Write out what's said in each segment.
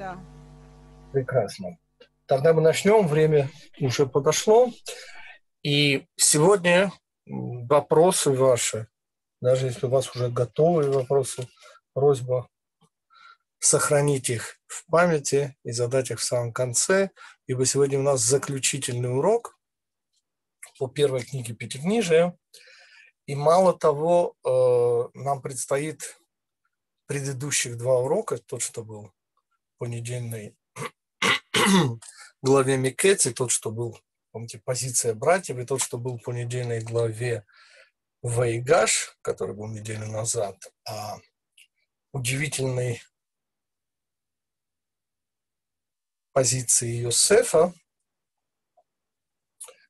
Да. Прекрасно. Тогда мы начнем. Время уже подошло. И сегодня вопросы ваши, даже если у вас уже готовые вопросы, просьба сохранить их в памяти и задать их в самом конце, ибо сегодня у нас заключительный урок по первой книге Пятикнижия. И мало того, э, нам предстоит предыдущих два урока, тот, что был понедельной главе Микети, тот, что был, помните, позиция братьев, и тот, что был по недельной главе Ваигаш, который был неделю назад, а удивительной позиции Йосефа,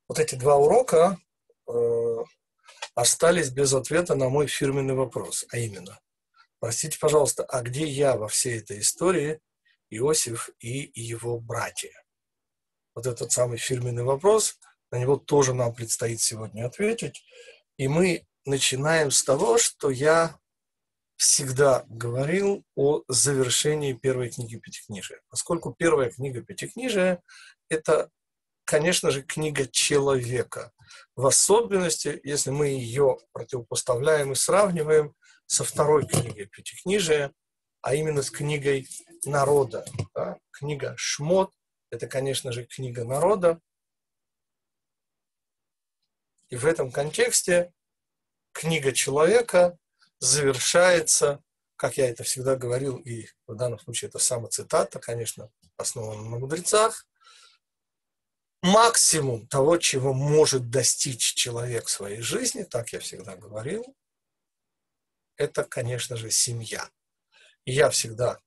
вот эти два урока э, остались без ответа на мой фирменный вопрос, а именно, простите, пожалуйста, а где я во всей этой истории Иосиф и его братья? Вот этот самый фирменный вопрос, на него тоже нам предстоит сегодня ответить. И мы начинаем с того, что я всегда говорил о завершении первой книги Пятикнижия. Поскольку первая книга Пятикнижия – это, конечно же, книга человека. В особенности, если мы ее противопоставляем и сравниваем со второй книгой Пятикнижия, а именно с книгой народа. Да? Книга Шмот – это, конечно же, книга народа. И в этом контексте книга человека завершается, как я это всегда говорил, и в данном случае это самоцитата, конечно, основана на мудрецах, максимум того, чего может достичь человек в своей жизни, так я всегда говорил, это, конечно же, семья. И я всегда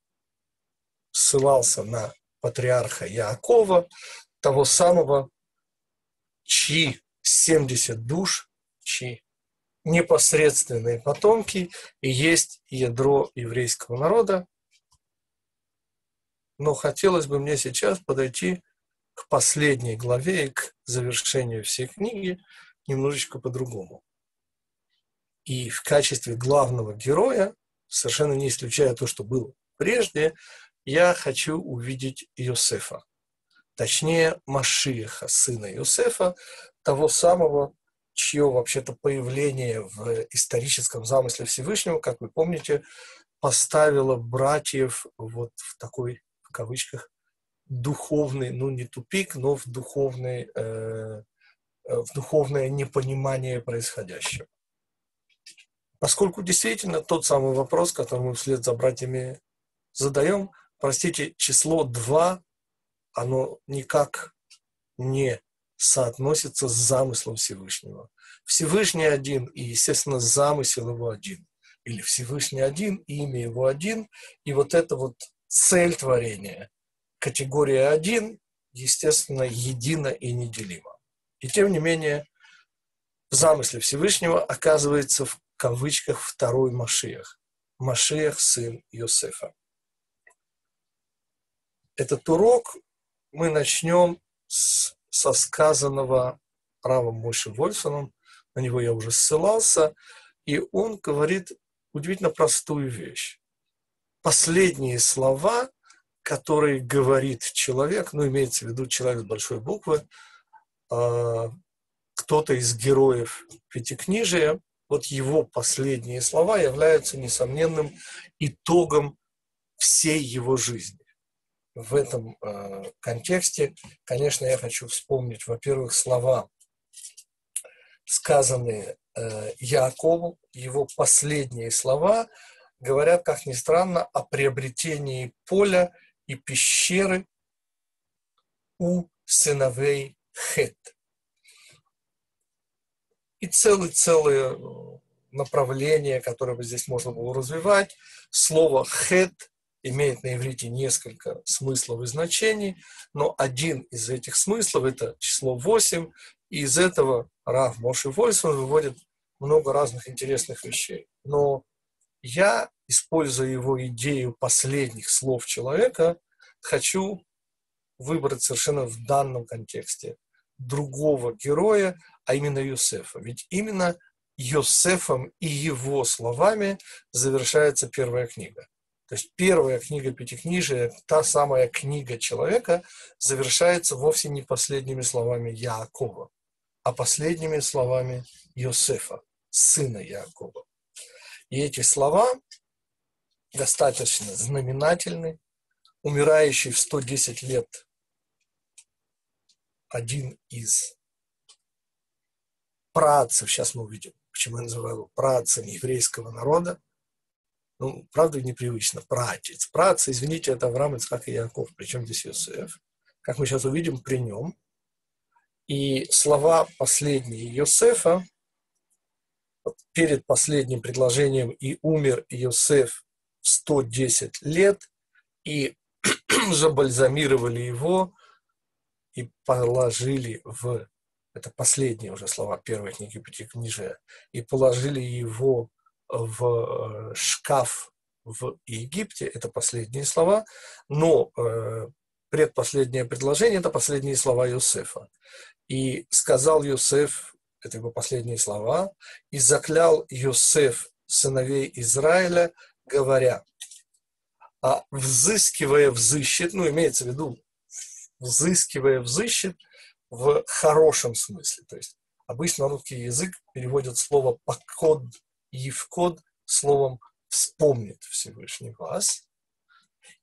ссылался на патриарха Яакова, того самого, чьи 70 душ, чьи непосредственные потомки и есть ядро еврейского народа. Но хотелось бы мне сейчас подойти к последней главе и к завершению всей книги немножечко по-другому. И в качестве главного героя, совершенно не исключая то, что было прежде, я хочу увидеть Иосифа. Точнее, Машиеха, сына Иосифа, того самого, чье вообще-то появление в историческом замысле Всевышнего, как вы помните, поставило братьев вот в такой, в кавычках, духовный, ну не тупик, но в духовный, э, в духовное непонимание происходящего. Поскольку действительно тот самый вопрос, который мы вслед за братьями задаем, простите, число 2, оно никак не соотносится с замыслом Всевышнего. Всевышний один, и, естественно, замысел его один. Или Всевышний один, имя его один, и вот это вот цель творения, категория один, естественно, едина и неделима. И тем не менее, в замысле Всевышнего оказывается в кавычках второй Машиях. Машиях, сын Иосифа. Этот урок мы начнем с со сказанного правом Мойши Вольфсоном, на него я уже ссылался, и он говорит удивительно простую вещь. Последние слова, которые говорит человек, ну, имеется в виду человек с большой буквы, э, кто-то из героев Пятикнижия, вот его последние слова являются несомненным итогом всей его жизни в этом э, контексте, конечно, я хочу вспомнить, во-первых, слова, сказанные э, Якову, его последние слова говорят, как ни странно, о приобретении поля и пещеры у сыновей Хет. И целое-целое направление, которое бы здесь можно было развивать. Слово «хет» имеет на иврите несколько смыслов и значений, но один из этих смыслов – это число 8, и из этого Рав Моши Вольсман выводит много разных интересных вещей. Но я, используя его идею последних слов человека, хочу выбрать совершенно в данном контексте другого героя, а именно Юсефа. Ведь именно Йосефом и его словами завершается первая книга. То есть первая книга Пятикнижия, та самая книга человека, завершается вовсе не последними словами Яакова, а последними словами Йосефа, сына Яакова. И эти слова достаточно знаменательны. Умирающий в 110 лет один из працев, сейчас мы увидим, почему я называю его працем еврейского народа, ну, правда, непривычно, пратец. Праца, извините, это Авраам, Ицхак и Яков, причем здесь Йосеф. Как мы сейчас увидим, при нем. И слова последние Йосефа, перед последним предложением «И умер Йосеф 110 лет, и забальзамировали его, и положили в это последние уже слова первой книги Пятикнижия, и положили его в э, шкаф в Египте, это последние слова, но э, предпоследнее предложение – это последние слова Иосифа. И сказал Иосиф, это его последние слова, и заклял Иосиф сыновей Израиля, говоря, а взыскивая взыщет, ну, имеется в виду, взыскивая взыщет в хорошем смысле. То есть обычно русский язык переводит слово «покод» Евкод словом «вспомнит Всевышний вас».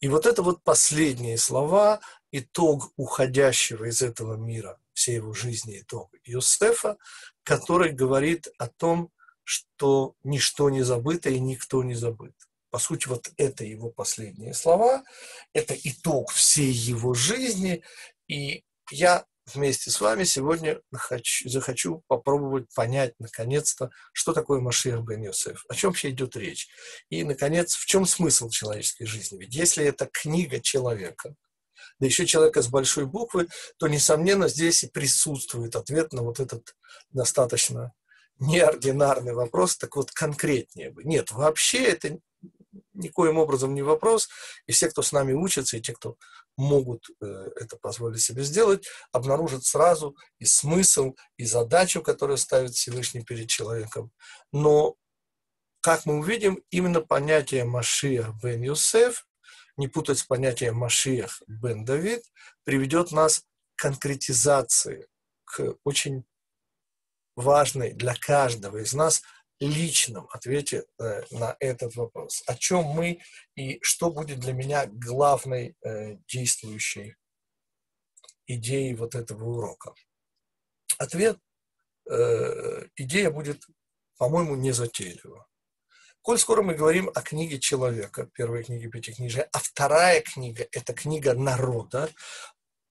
И вот это вот последние слова, итог уходящего из этого мира, всей его жизни, итог Иосифа, который говорит о том, что ничто не забыто и никто не забыт. По сути, вот это его последние слова, это итог всей его жизни. И я вместе с вами сегодня хочу, захочу попробовать понять, наконец-то, что такое Машиах бен о чем вообще идет речь. И, наконец, в чем смысл человеческой жизни. Ведь если это книга человека, да еще человека с большой буквы, то, несомненно, здесь и присутствует ответ на вот этот достаточно неординарный вопрос, так вот конкретнее бы. Нет, вообще это никоим образом не вопрос, и все, кто с нами учится, и те, кто могут э, это позволить себе сделать, обнаружат сразу и смысл, и задачу, которую ставит Всевышний перед человеком. Но, как мы увидим, именно понятие Машиах бен Юсеф, не путать с понятием Машиах бен Давид, приведет нас к конкретизации, к очень важной для каждого из нас – личном ответе э, на этот вопрос. О чем мы и что будет для меня главной э, действующей идеей вот этого урока. Ответ, э, идея будет, по-моему, незатейлива. Коль скоро мы говорим о книге человека, первой книге Пятикнижия, а вторая книга – это книга народа,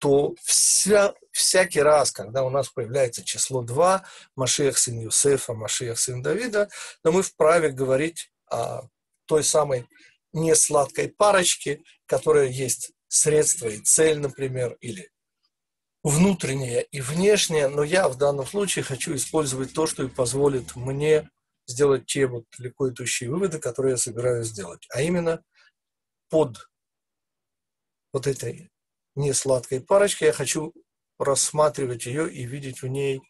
то вся, всякий раз, когда у нас появляется число 2, Машиах сын Юсефа, Машиах сын Давида, то мы вправе говорить о той самой несладкой парочке, которая есть средство и цель, например, или внутреннее и внешнее, но я в данном случае хочу использовать то, что и позволит мне сделать те вот легко идущие выводы, которые я собираюсь сделать. А именно под вот этой не сладкой парочкой, я хочу рассматривать ее и видеть в ней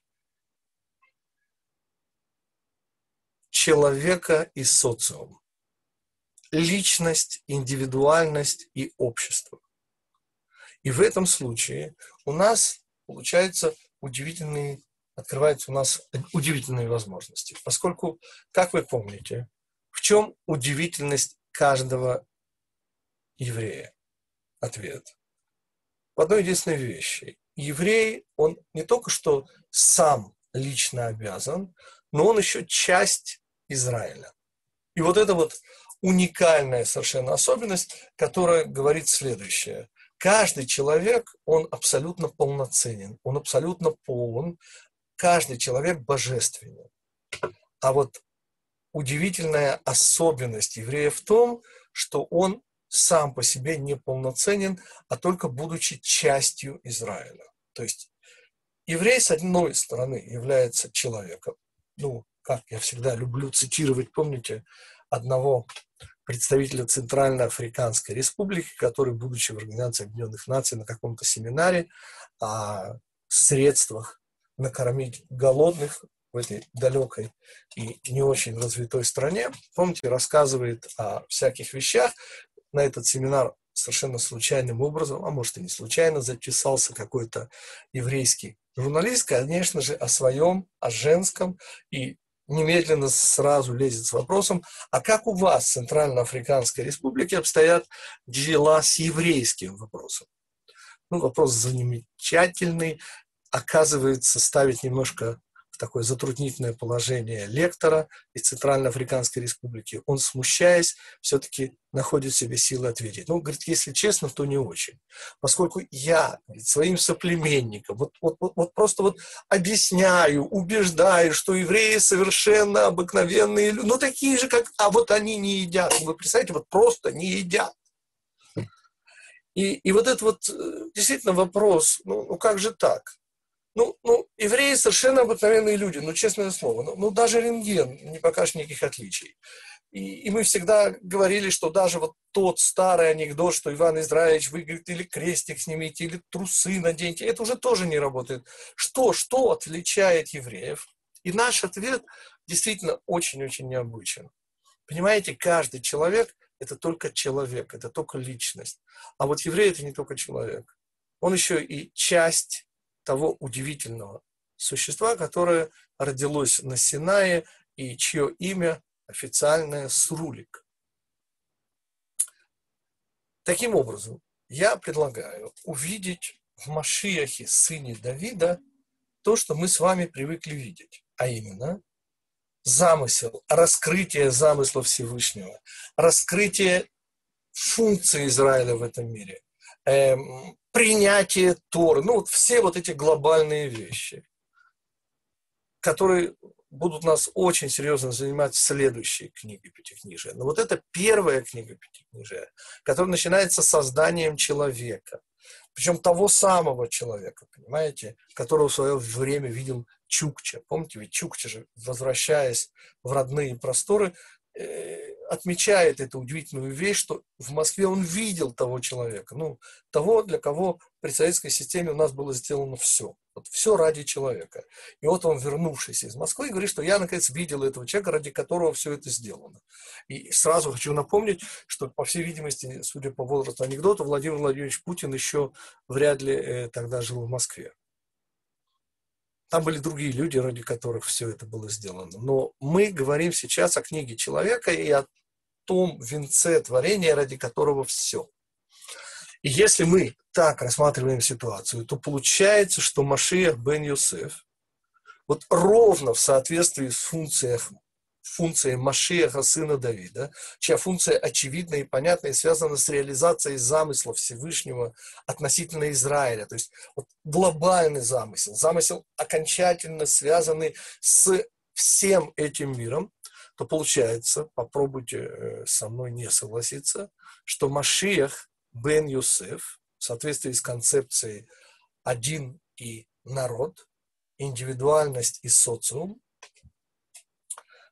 человека и социум. Личность, индивидуальность и общество. И в этом случае у нас получается удивительные, открываются у нас удивительные возможности. Поскольку, как вы помните, в чем удивительность каждого еврея? Ответ в одной единственной вещи. Еврей, он не только что сам лично обязан, но он еще часть Израиля. И вот это вот уникальная совершенно особенность, которая говорит следующее. Каждый человек, он абсолютно полноценен, он абсолютно полон, каждый человек божественен. А вот удивительная особенность еврея в том, что он сам по себе неполноценен, а только будучи частью Израиля. То есть еврей, с одной стороны, является человеком. Ну, как я всегда люблю цитировать, помните, одного представителя Центральноафриканской республики, который, будучи в Организации Объединенных Наций на каком-то семинаре о средствах накормить голодных в этой далекой и не очень развитой стране, помните, рассказывает о всяких вещах, на этот семинар совершенно случайным образом, а может и не случайно, записался какой-то еврейский журналист, конечно же, о своем, о женском, и немедленно сразу лезет с вопросом, а как у вас в Центральноафриканской Республике обстоят дела с еврейским вопросом? Ну, вопрос замечательный, оказывается, ставит немножко такое затруднительное положение лектора из Центральноафриканской Республики, он, смущаясь, все-таки находит в себе силы ответить. Ну, говорит, если честно, то не очень. Поскольку я говорит, своим соплеменникам вот, вот, вот, вот просто вот объясняю, убеждаю, что евреи совершенно обыкновенные люди, ну, такие же, как... А вот они не едят. Вы представляете, вот просто не едят. И, и вот этот вот э, действительно вопрос, ну, ну как же так? Ну, ну, евреи совершенно обыкновенные люди, ну, честное слово. Ну, ну даже рентген не покажет никаких отличий. И, и мы всегда говорили, что даже вот тот старый анекдот, что Иван Израилевич, вы, говорит, или крестик снимите, или трусы наденьте, это уже тоже не работает. Что, что отличает евреев? И наш ответ действительно очень-очень необычен. Понимаете, каждый человек – это только человек, это только личность. А вот еврей – это не только человек. Он еще и часть того удивительного существа, которое родилось на Синае и чье имя официальное Срулик. Таким образом, я предлагаю увидеть в Машиахе, сыне Давида, то, что мы с вами привыкли видеть, а именно замысел, раскрытие замысла Всевышнего, раскрытие функции Израиля в этом мире, эм, принятие Торы, ну вот все вот эти глобальные вещи, которые будут нас очень серьезно занимать в следующей книге Пятикнижия. Но вот это первая книга Пятикнижия, которая начинается созданием человека. Причем того самого человека, понимаете, которого в свое время видел Чукча. Помните, ведь Чукча же, возвращаясь в родные просторы, Э, отмечает эту удивительную вещь, что в Москве он видел того человека, ну, того, для кого при советской системе у нас было сделано все. Вот все ради человека. И вот он, вернувшись из Москвы, говорит, что я, наконец, видел этого человека, ради которого все это сделано. И сразу хочу напомнить, что, по всей видимости, судя по возрасту анекдота, Владимир Владимирович Путин еще вряд ли э, тогда жил в Москве. Там были другие люди, ради которых все это было сделано. Но мы говорим сейчас о книге человека и о том венце творения, ради которого все. И если мы так рассматриваем ситуацию, то получается, что Машиах бен Юсеф, вот ровно в соответствии с функцией функция Машеха, сына Давида, чья функция очевидна и понятна и связана с реализацией замысла Всевышнего относительно Израиля. То есть вот глобальный замысел, замысел окончательно связанный с всем этим миром, то получается, попробуйте э, со мной не согласиться, что Машиах бен Юсеф в соответствии с концепцией один и народ, индивидуальность и социум,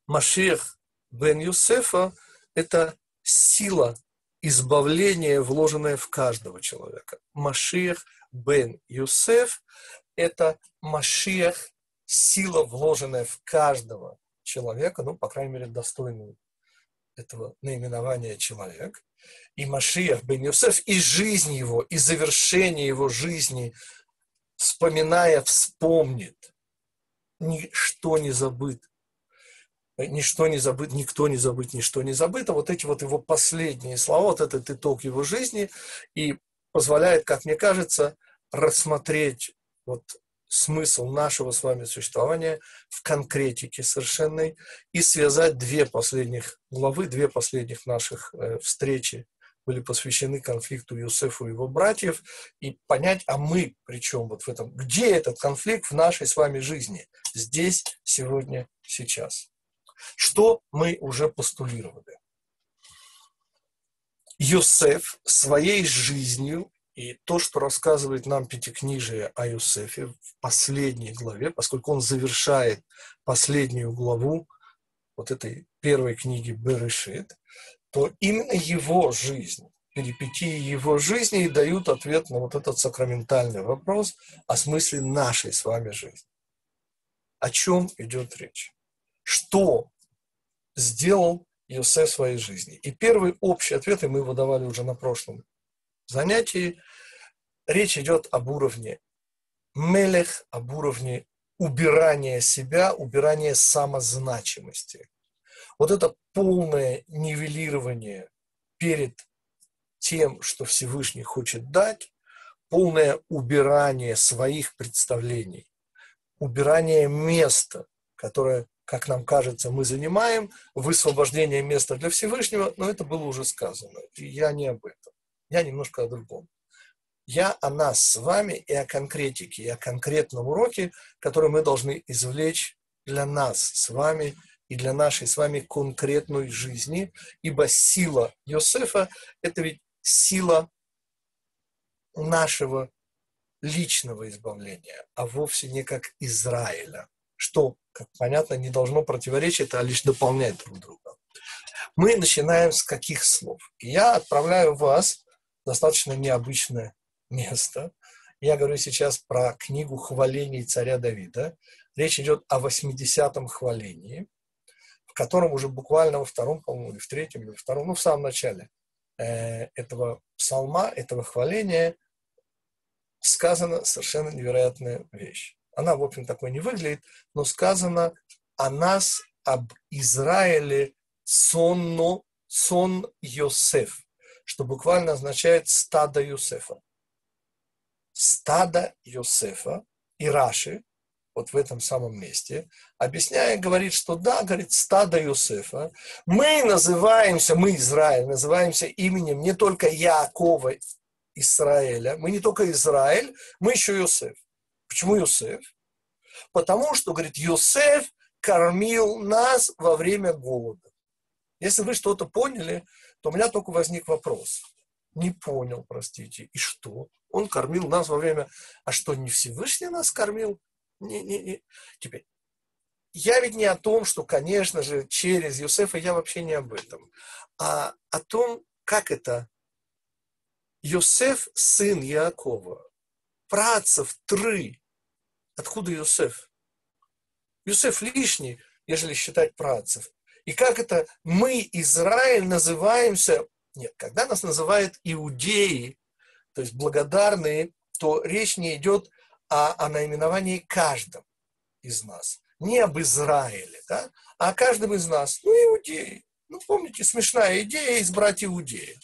Машех бен Юсефа – это сила избавления, вложенная в каждого человека. Машех бен Юсеф – это Машех, сила, вложенная в каждого человека, ну, по крайней мере, достойный этого наименования человек. И Машиах бен Юсеф, и жизнь его, и завершение его жизни, вспоминая, вспомнит, ничто не забыто ничто не забыто, никто не забыт, ничто не забыто. Вот эти вот его последние слова, вот этот итог его жизни и позволяет, как мне кажется, рассмотреть вот смысл нашего с вами существования в конкретике совершенной и связать две последних главы, две последних наших э, встречи были посвящены конфликту Юсефу и его братьев, и понять, а мы при чем вот в этом, где этот конфликт в нашей с вами жизни, здесь, сегодня, сейчас. Что мы уже постулировали? Йосеф своей жизнью и то, что рассказывает нам Пятикнижие о Юсефе в последней главе, поскольку он завершает последнюю главу вот этой первой книги Берешит, то именно его жизнь, перипетии его жизни и дают ответ на вот этот сакраментальный вопрос о смысле нашей с вами жизни. О чем идет речь? Что сделал Иосиф в своей жизни. И первый общий ответ, и мы его давали уже на прошлом занятии, речь идет об уровне мелех, об уровне убирания себя, убирания самозначимости. Вот это полное нивелирование перед тем, что Всевышний хочет дать, полное убирание своих представлений, убирание места, которое, как нам кажется, мы занимаем, высвобождение места для Всевышнего, но это было уже сказано. И я не об этом. Я немножко о другом. Я о нас с вами и о конкретике, и о конкретном уроке, который мы должны извлечь для нас с вами и для нашей с вами конкретной жизни, ибо сила Йосефа – это ведь сила нашего личного избавления, а вовсе не как Израиля, что, как понятно, не должно противоречить, а лишь дополнять друг друга. Мы начинаем с каких слов? Я отправляю вас в достаточно необычное место. Я говорю сейчас про книгу хвалений царя Давида. Речь идет о 80-м хвалении, в котором уже буквально во втором, по-моему, или в третьем, или во втором, ну, в самом начале э, этого псалма, этого хваления – сказана совершенно невероятная вещь. Она, в общем, такой не выглядит, но сказано о нас, об Израиле сонно, сон Йосеф, что буквально означает стадо Йосефа. Стадо Йосефа и Раши, вот в этом самом месте, объясняя, говорит, что да, говорит, стадо Йосефа, мы называемся, мы Израиль, называемся именем не только Якова Израиля. Мы не только Израиль, мы еще Йосеф. Почему Йосеф? Потому что, говорит, Йосеф кормил нас во время голода. Если вы что-то поняли, то у меня только возник вопрос. Не понял, простите. И что? Он кормил нас во время... А что, не Всевышний нас кормил? Не, не, не. Теперь, я ведь не о том, что, конечно же, через Юсефа, я вообще не об этом, а о том, как это Йосеф – сын Якова. Працев три. Откуда Йосеф? Йосеф лишний, ежели считать працев. И как это мы, Израиль, называемся, нет, когда нас называют иудеи, то есть благодарные, то речь не идет о, о наименовании каждом из нас. Не об Израиле, да, а о каждом из нас. Ну, иудеи. Ну, помните, смешная идея избрать иудея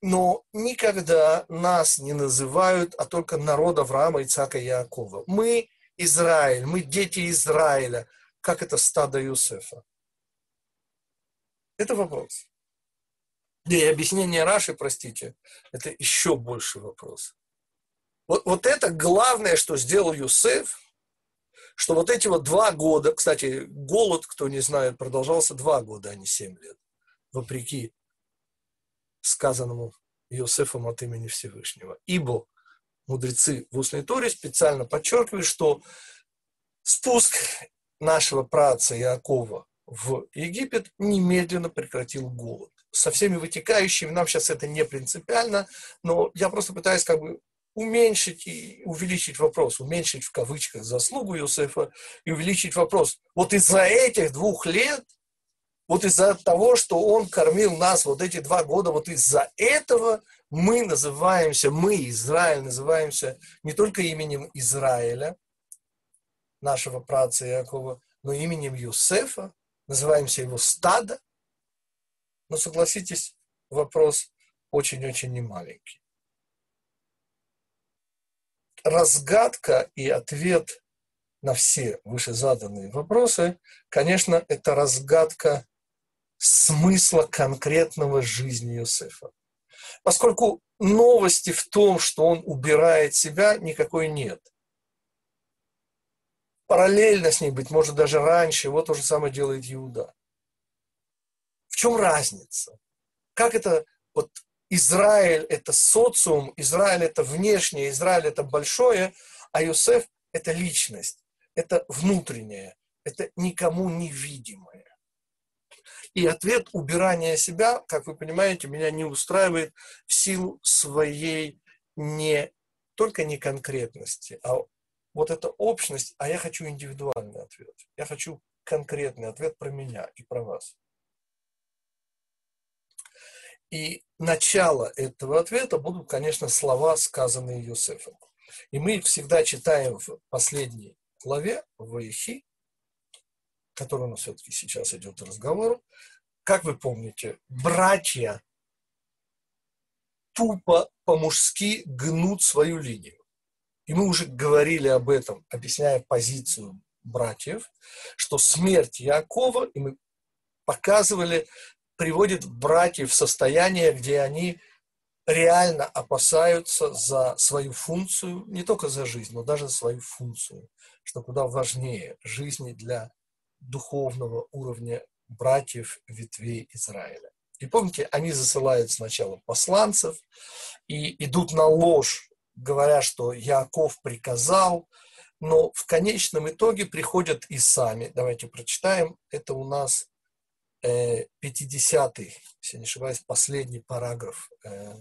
но никогда нас не называют, а только народ Авраама, Ицака и Якова. Мы Израиль, мы дети Израиля. Как это стадо Юсефа? Это вопрос. И объяснение Раши, простите, это еще больше вопрос. Вот, вот это главное, что сделал Юсеф, что вот эти вот два года, кстати, голод, кто не знает, продолжался два года, а не семь лет, вопреки сказанному Иосифом от имени Всевышнего. Ибо мудрецы в устной Торе специально подчеркивают, что спуск нашего праца Иакова в Египет немедленно прекратил голод. Со всеми вытекающими, нам сейчас это не принципиально, но я просто пытаюсь как бы уменьшить и увеличить вопрос, уменьшить в кавычках заслугу Иосифа и увеличить вопрос. Вот из-за этих двух лет – вот из-за того, что он кормил нас вот эти два года, вот из-за этого мы называемся, мы, Израиль, называемся не только именем Израиля, нашего праца Якова, но именем Юсефа, называемся его стадо. Но согласитесь, вопрос очень-очень немаленький. Разгадка и ответ на все вышезаданные вопросы, конечно, это разгадка смысла конкретного жизни Иосифа. Поскольку новости в том, что он убирает себя, никакой нет. Параллельно с ней, быть может, даже раньше, вот то же самое делает Иуда. В чем разница? Как это, вот Израиль – это социум, Израиль – это внешнее, Израиль – это большое, а Иосиф – это личность, это внутреннее, это никому невидимое. И ответ убирания себя, как вы понимаете, меня не устраивает в силу своей не только не конкретности, а вот эта общность, а я хочу индивидуальный ответ. Я хочу конкретный ответ про меня и про вас. И начало этого ответа будут, конечно, слова, сказанные Иосифом. И мы их всегда читаем в последней главе, в Ваихи, нас все-таки сейчас идет разговор. Как вы помните, братья тупо по-мужски гнут свою линию. И мы уже говорили об этом, объясняя позицию братьев, что смерть Якова, и мы показывали, приводит братьев в состояние, где они реально опасаются за свою функцию, не только за жизнь, но даже за свою функцию, что куда важнее жизни для духовного уровня братьев ветвей Израиля. И помните, они засылают сначала посланцев и идут на ложь, говоря, что Яков приказал, но в конечном итоге приходят и сами. Давайте прочитаем. Это у нас 50-й, э, если не ошибаюсь, последний параграф э,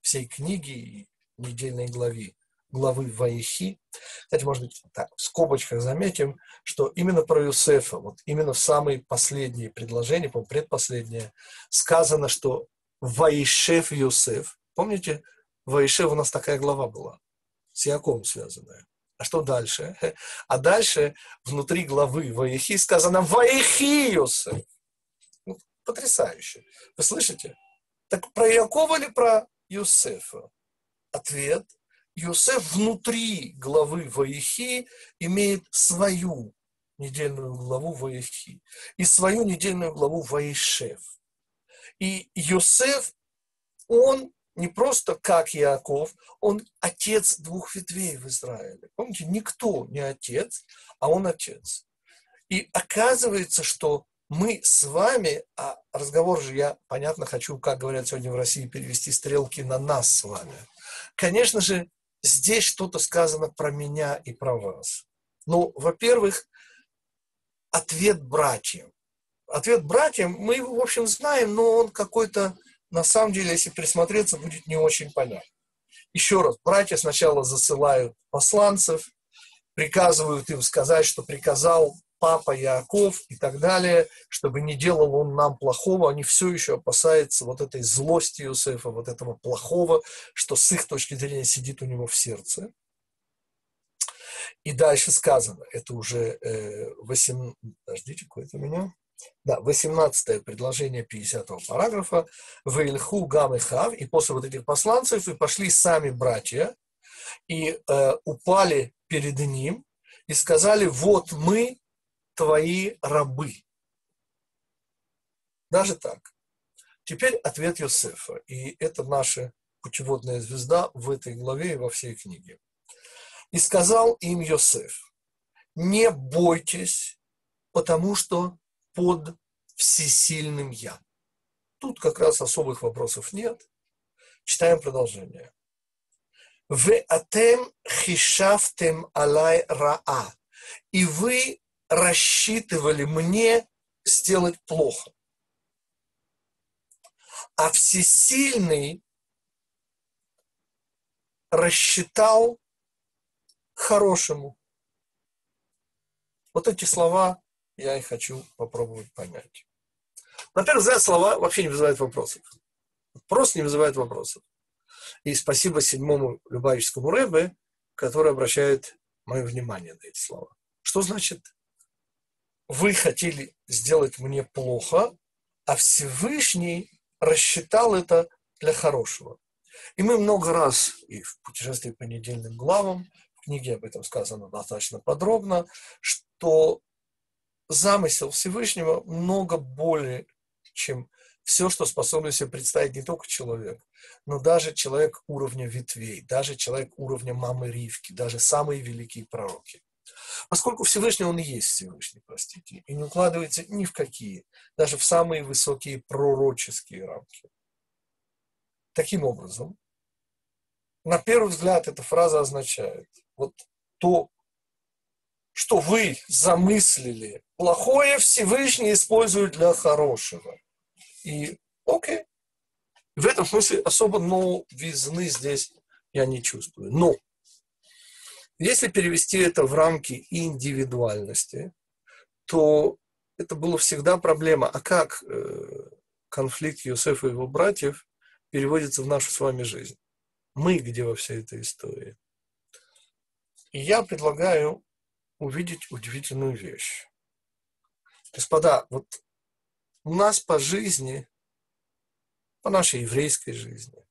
всей книги и недельной главы, главы Ваихи. Кстати, может быть, так, в скобочках заметим, что именно про Юсефа, вот именно в самые последние предложения, по предпоследнее, сказано, что Ваишев Юсеф. Помните, Ваишев у нас такая глава была, с Яковом связанная. А что дальше? А дальше внутри главы Ваихи сказано Ваихи Юсеф. Ну, потрясающе. Вы слышите? Так про Якова или про Юсефа? Ответ. Юсеф внутри главы Ваихи имеет свою недельную главу Ваихи и свою недельную главу Ваишев. И Юсеф, он не просто как Иаков, он отец двух ветвей в Израиле. Помните, никто не отец, а он отец. И оказывается, что мы с вами, а разговор же я, понятно, хочу, как говорят сегодня в России, перевести стрелки на нас с вами. Конечно же, здесь что-то сказано про меня и про вас. Ну, во-первых, ответ братьям. Ответ братьям мы его, в общем, знаем, но он какой-то, на самом деле, если присмотреться, будет не очень понятен. Еще раз, братья сначала засылают посланцев, приказывают им сказать, что приказал папа Яков и так далее, чтобы не делал он нам плохого, они все еще опасаются вот этой злости Иосифа, вот этого плохого, что с их точки зрения сидит у него в сердце. И дальше сказано, это уже э, 8, подождите, какое-то меня, да, 18 предложение 50 параграфа, «Вейльху гам и хав», и после вот этих посланцев и пошли сами братья, и э, упали перед ним, и сказали, вот мы твои рабы. Даже так. Теперь ответ Йосефа. И это наша путеводная звезда в этой главе и во всей книге. И сказал им Йосеф, не бойтесь, потому что под всесильным я. Тут как раз особых вопросов нет. Читаем продолжение. В атем хишафтем алай раа. И вы рассчитывали мне сделать плохо. А всесильный рассчитал хорошему. Вот эти слова я и хочу попробовать понять. Первый взгляд слова вообще не вызывают вопросов. Просто не вызывают вопросов. И спасибо седьмому Любавическому Рэбе, который обращает мое внимание на эти слова. Что значит вы хотели сделать мне плохо, а Всевышний рассчитал это для хорошего. И мы много раз и в путешествии по недельным главам, в книге об этом сказано достаточно подробно, что замысел Всевышнего много более, чем все, что способен себе представить не только человек, но даже человек уровня ветвей, даже человек уровня мамы Ривки, даже самые великие пророки. Поскольку Всевышний, он и есть Всевышний, простите, и не укладывается ни в какие, даже в самые высокие пророческие рамки. Таким образом, на первый взгляд эта фраза означает, вот то, что вы замыслили, плохое Всевышний использует для хорошего. И окей. В этом смысле особо новизны здесь я не чувствую. Но если перевести это в рамки индивидуальности, то это была всегда проблема. А как, э, конфликт Иосифа и его братьев переводится в нашу с вами жизнь. Мы где во всей этой истории? И я предлагаю увидеть удивительную вещь. Господа, вот у нас по жизни, по нашей еврейской жизни,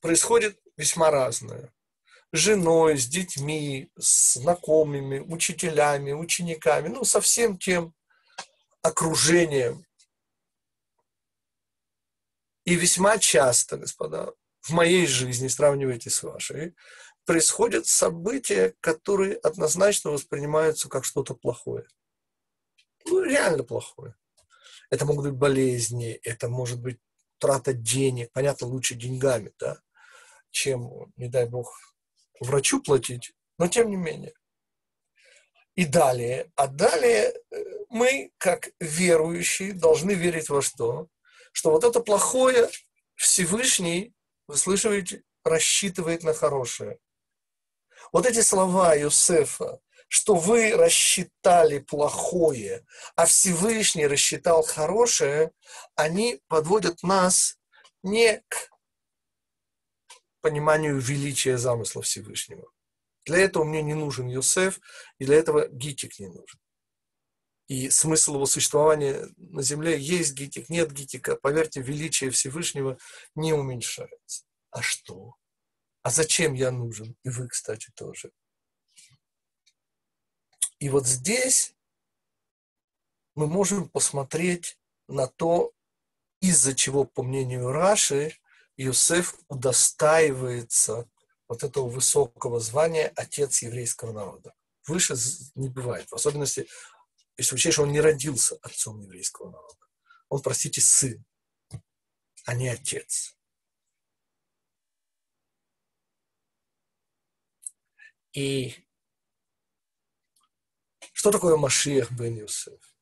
происходит весьма разное. Женой, с детьми, с знакомыми, учителями, учениками, ну, со всем тем окружением. И весьма часто, господа, в моей жизни, сравнивайте с вашей, происходят события, которые однозначно воспринимаются как что-то плохое. Ну, реально плохое. Это могут быть болезни, это может быть трата денег, понятно, лучше деньгами, да, чем, не дай бог, врачу платить, но тем не менее. И далее, а далее э, мы, как верующие, должны верить во что? Что вот это плохое Всевышний, вы слышите, рассчитывает на хорошее. Вот эти слова Иосифа, что вы рассчитали плохое, а Всевышний рассчитал хорошее, они подводят нас не к пониманию величия замысла Всевышнего. Для этого мне не нужен Йосеф, и для этого гитик не нужен. И смысл его существования на земле есть гитик, нет гитика. Поверьте, величие Всевышнего не уменьшается. А что? А зачем я нужен? И вы, кстати, тоже. И вот здесь мы можем посмотреть на то, из-за чего, по мнению Раши, Иосиф удостаивается вот этого высокого звания отец еврейского народа. Выше не бывает. В особенности, если учесть, что он не родился отцом еврейского народа. Он, простите, сын, а не отец. И что такое Машиах бен Юсеф?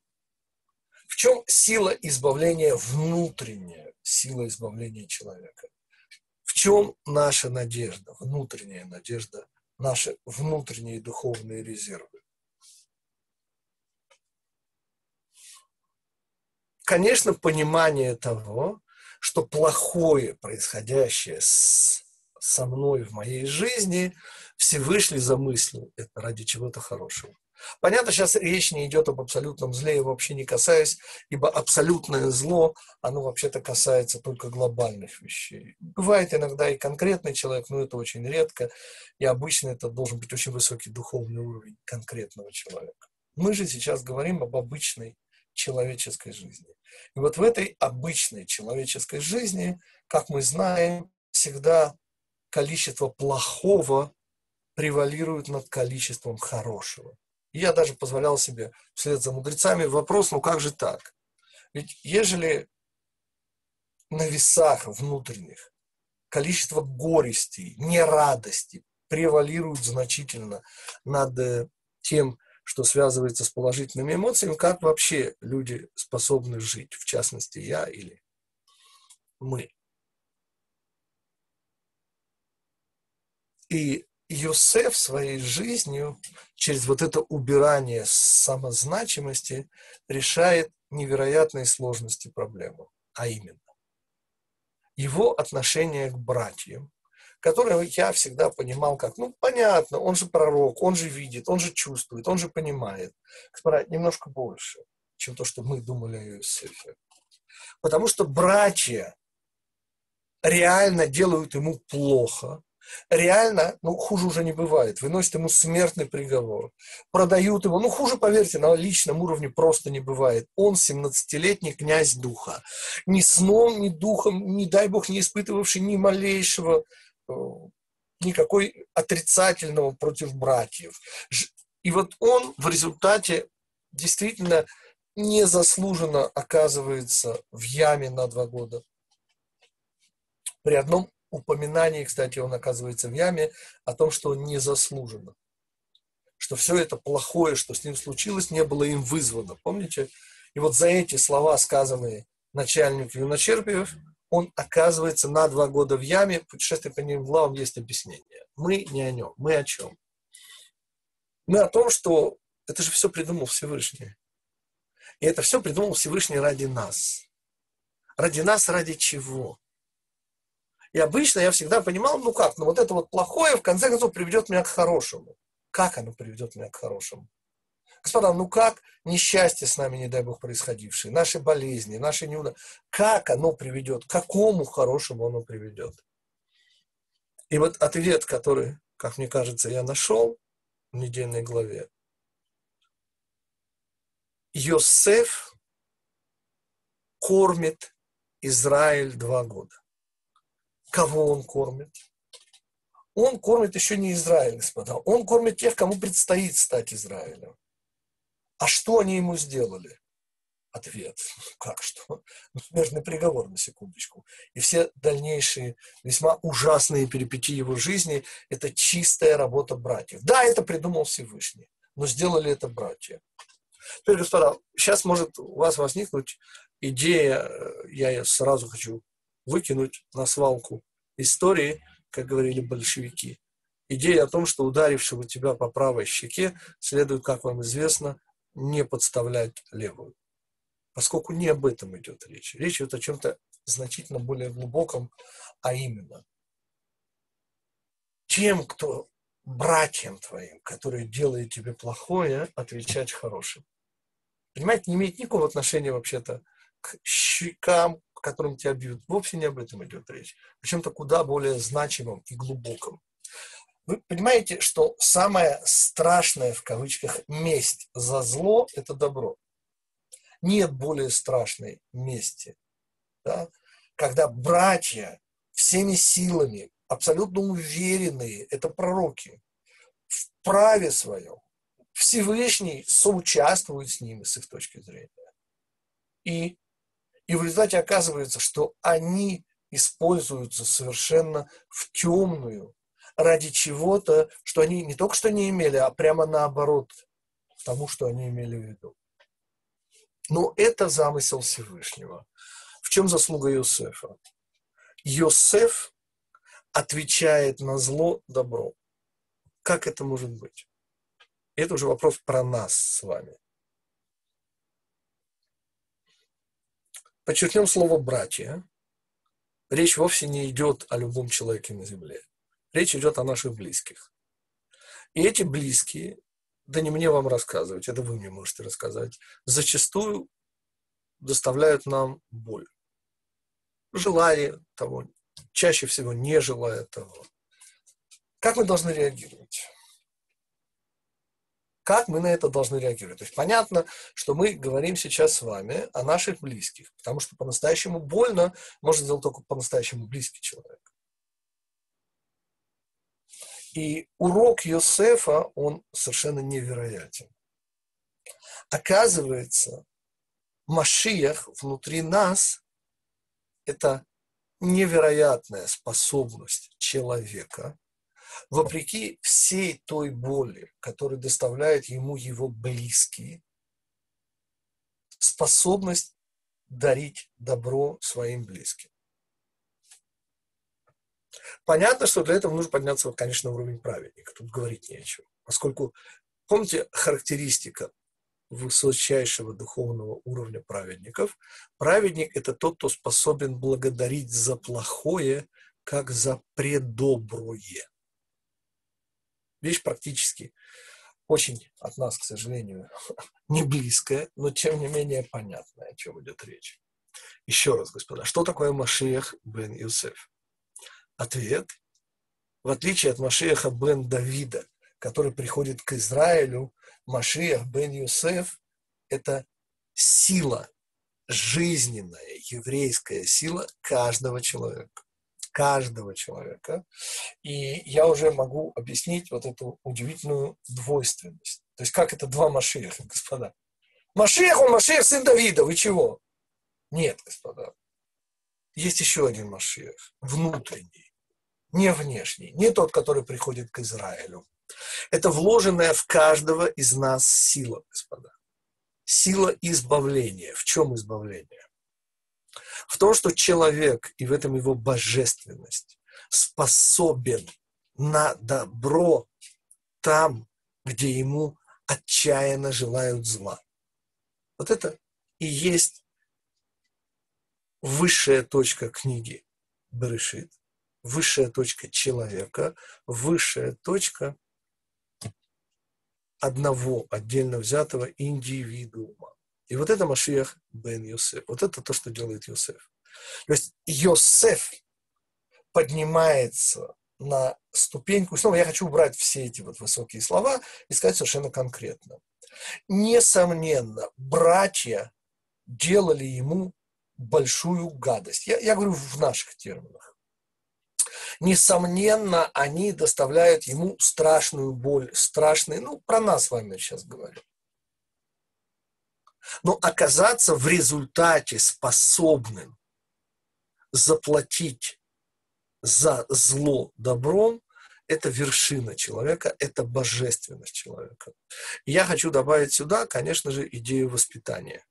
В чем сила избавления внутренняя, сила избавления человека? В чем наша надежда, внутренняя надежда, наши внутренние духовные резервы? Конечно, понимание того, что плохое, происходящее с, со мной в моей жизни, Всевышний замыслил это ради чего-то хорошего. Понятно, сейчас речь не идет об абсолютном зле, я вообще не касаюсь, ибо абсолютное зло, оно вообще-то касается только глобальных вещей. Бывает иногда и конкретный человек, но это очень редко, и обычно это должен быть очень высокий духовный уровень конкретного человека. Мы же сейчас говорим об обычной человеческой жизни. И вот в этой обычной человеческой жизни, как мы знаем, всегда количество плохого превалирует над количеством хорошего. И я даже позволял себе вслед за мудрецами вопрос, ну как же так? Ведь ежели на весах внутренних количество горестей, нерадости превалирует значительно над э, тем, что связывается с положительными эмоциями, как вообще люди способны жить, в частности, я или мы. И Йосеф своей жизнью через вот это убирание самозначимости решает невероятные сложности проблемы, а именно его отношение к братьям, которое я всегда понимал как, ну, понятно, он же пророк, он же видит, он же чувствует, он же понимает. Господа, немножко больше, чем то, что мы думали о Иосифе. Потому что братья реально делают ему плохо, реально, ну, хуже уже не бывает. Выносят ему смертный приговор. Продают его. Ну, хуже, поверьте, на личном уровне просто не бывает. Он 17-летний князь духа. Ни сном, ни духом, не дай бог, не испытывавший ни малейшего э, никакой отрицательного против братьев. И вот он в результате действительно незаслуженно оказывается в яме на два года. При одном упоминании, кстати, он оказывается в яме, о том, что он незаслуженно. Что все это плохое, что с ним случилось, не было им вызвано. Помните? И вот за эти слова, сказанные начальнику Юночерпиев, он оказывается на два года в яме. Путешествие по ним главам есть объяснение. Мы не о нем. Мы о чем? Мы о том, что это же все придумал Всевышний. И это все придумал Всевышний ради нас. Ради нас, ради чего? И обычно я всегда понимал, ну как, ну вот это вот плохое в конце концов приведет меня к хорошему. Как оно приведет меня к хорошему? Господа, ну как несчастье с нами, не дай Бог, происходившее, наши болезни, наши неудачи, как оно приведет, к какому хорошему оно приведет? И вот ответ, который, как мне кажется, я нашел в недельной главе. Йосеф кормит Израиль два года. Кого он кормит? Он кормит еще не Израиль, господа. Он кормит тех, кому предстоит стать Израилем. А что они ему сделали? Ответ. Как что? Ну, смертный приговор, на секундочку. И все дальнейшие весьма ужасные перипетии его жизни – это чистая работа братьев. Да, это придумал Всевышний, но сделали это братья. Теперь, господа, сейчас может у вас возникнуть идея, э, я ее сразу хочу выкинуть на свалку истории, как говорили большевики. Идея о том, что ударившего тебя по правой щеке следует, как вам известно, не подставлять левую. Поскольку не об этом идет речь. Речь идет о чем-то значительно более глубоком, а именно тем, кто братьям твоим, которые делают тебе плохое, отвечать хорошим. Понимаете, не имеет никакого отношения вообще-то к щекам, которым тебя бьют. Вовсе не об этом идет речь. О чем-то куда более значимом и глубоком. Вы понимаете, что самое страшное в кавычках месть за зло – это добро. Нет более страшной мести, да? когда братья всеми силами, абсолютно уверенные, это пророки, в праве своем, Всевышний соучаствует с ними, с их точки зрения. И, и в результате оказывается, что они используются совершенно в темную, ради чего-то, что они не только что не имели, а прямо наоборот тому, что они имели в виду. Но это замысел Всевышнего. В чем заслуга Иосифа? Иосиф отвечает на зло добро. Как это может быть? Это уже вопрос про нас с вами. Подчеркнем слово «братья». Речь вовсе не идет о любом человеке на земле. Речь идет о наших близких. И эти близкие, да не мне вам рассказывать, это вы мне можете рассказать, зачастую доставляют нам боль. Желая того, чаще всего не желая того. Как мы должны реагировать? Как мы на это должны реагировать? То есть понятно, что мы говорим сейчас с вами о наших близких, потому что по-настоящему больно может сделать только по-настоящему близкий человек. И урок Йосефа, он совершенно невероятен. Оказывается, Машиях внутри нас – это невероятная способность человека, вопреки всей той боли, которую доставляют ему его близкие, способность дарить добро своим близким. Понятно, что для этого нужно подняться, конечно, на уровень праведника. Тут говорить не о чем. Поскольку, помните, характеристика высочайшего духовного уровня праведников. Праведник – это тот, кто способен благодарить за плохое, как за предоброе. Вещь практически очень от нас, к сожалению, не близкая, но тем не менее понятная, о чем идет речь. Еще раз, господа, что такое Машиях бен Юсеф? Ответ. В отличие от Машеха бен Давида, который приходит к Израилю, Машиах бен Юсеф – это сила, жизненная еврейская сила каждого человека. Каждого человека. И я уже могу объяснить вот эту удивительную двойственность. То есть как это два Машиаха, господа? Машиах, он Машиах, сын Давида, вы чего? Нет, господа. Есть еще один Машиах, внутренний не внешний, не тот, который приходит к Израилю. Это вложенная в каждого из нас сила, господа. Сила избавления. В чем избавление? В том, что человек, и в этом его божественность, способен на добро там, где ему отчаянно желают зла. Вот это и есть высшая точка книги Берешит, высшая точка человека, высшая точка одного отдельно взятого индивидуума. И вот это Машиях бен Йосеф. Вот это то, что делает Йосеф. То есть Йосеф поднимается на ступеньку. Снова я хочу убрать все эти вот высокие слова и сказать совершенно конкретно. Несомненно, братья делали ему большую гадость. Я, я говорю в наших терминах. Несомненно, они доставляют ему страшную боль, страшные, ну, про нас с вами сейчас говорю. Но оказаться в результате способным заплатить за зло добром, это вершина человека, это божественность человека. Я хочу добавить сюда, конечно же, идею воспитания.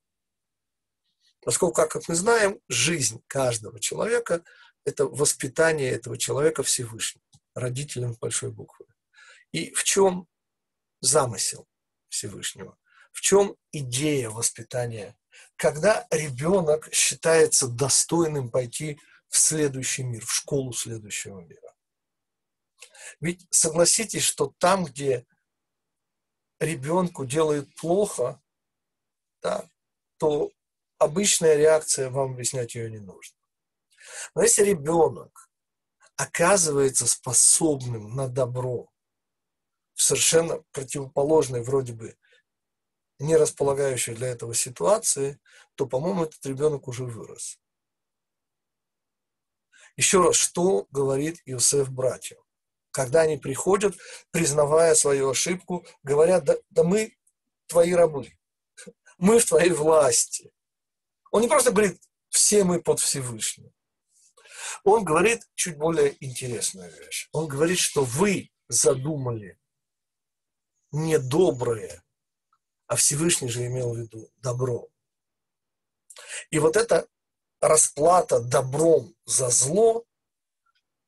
Поскольку, как мы знаем, жизнь каждого человека – это воспитание этого человека Всевышним, родителям большой буквы. И в чем замысел Всевышнего? В чем идея воспитания? Когда ребенок считается достойным пойти в следующий мир, в школу следующего мира. Ведь согласитесь, что там, где ребенку делают плохо, да, то обычная реакция, вам объяснять ее не нужно. Но если ребенок оказывается способным на добро в совершенно противоположной вроде бы не располагающей для этого ситуации, то, по-моему, этот ребенок уже вырос. Еще раз, что говорит Иосиф братьям? Когда они приходят, признавая свою ошибку, говорят, да, да мы твои рабы, мы в твоей власти. Он не просто говорит, все мы под Всевышним. Он говорит чуть более интересную вещь. Он говорит, что вы задумали недоброе, а Всевышний же имел в виду добро. И вот это расплата добром за зло,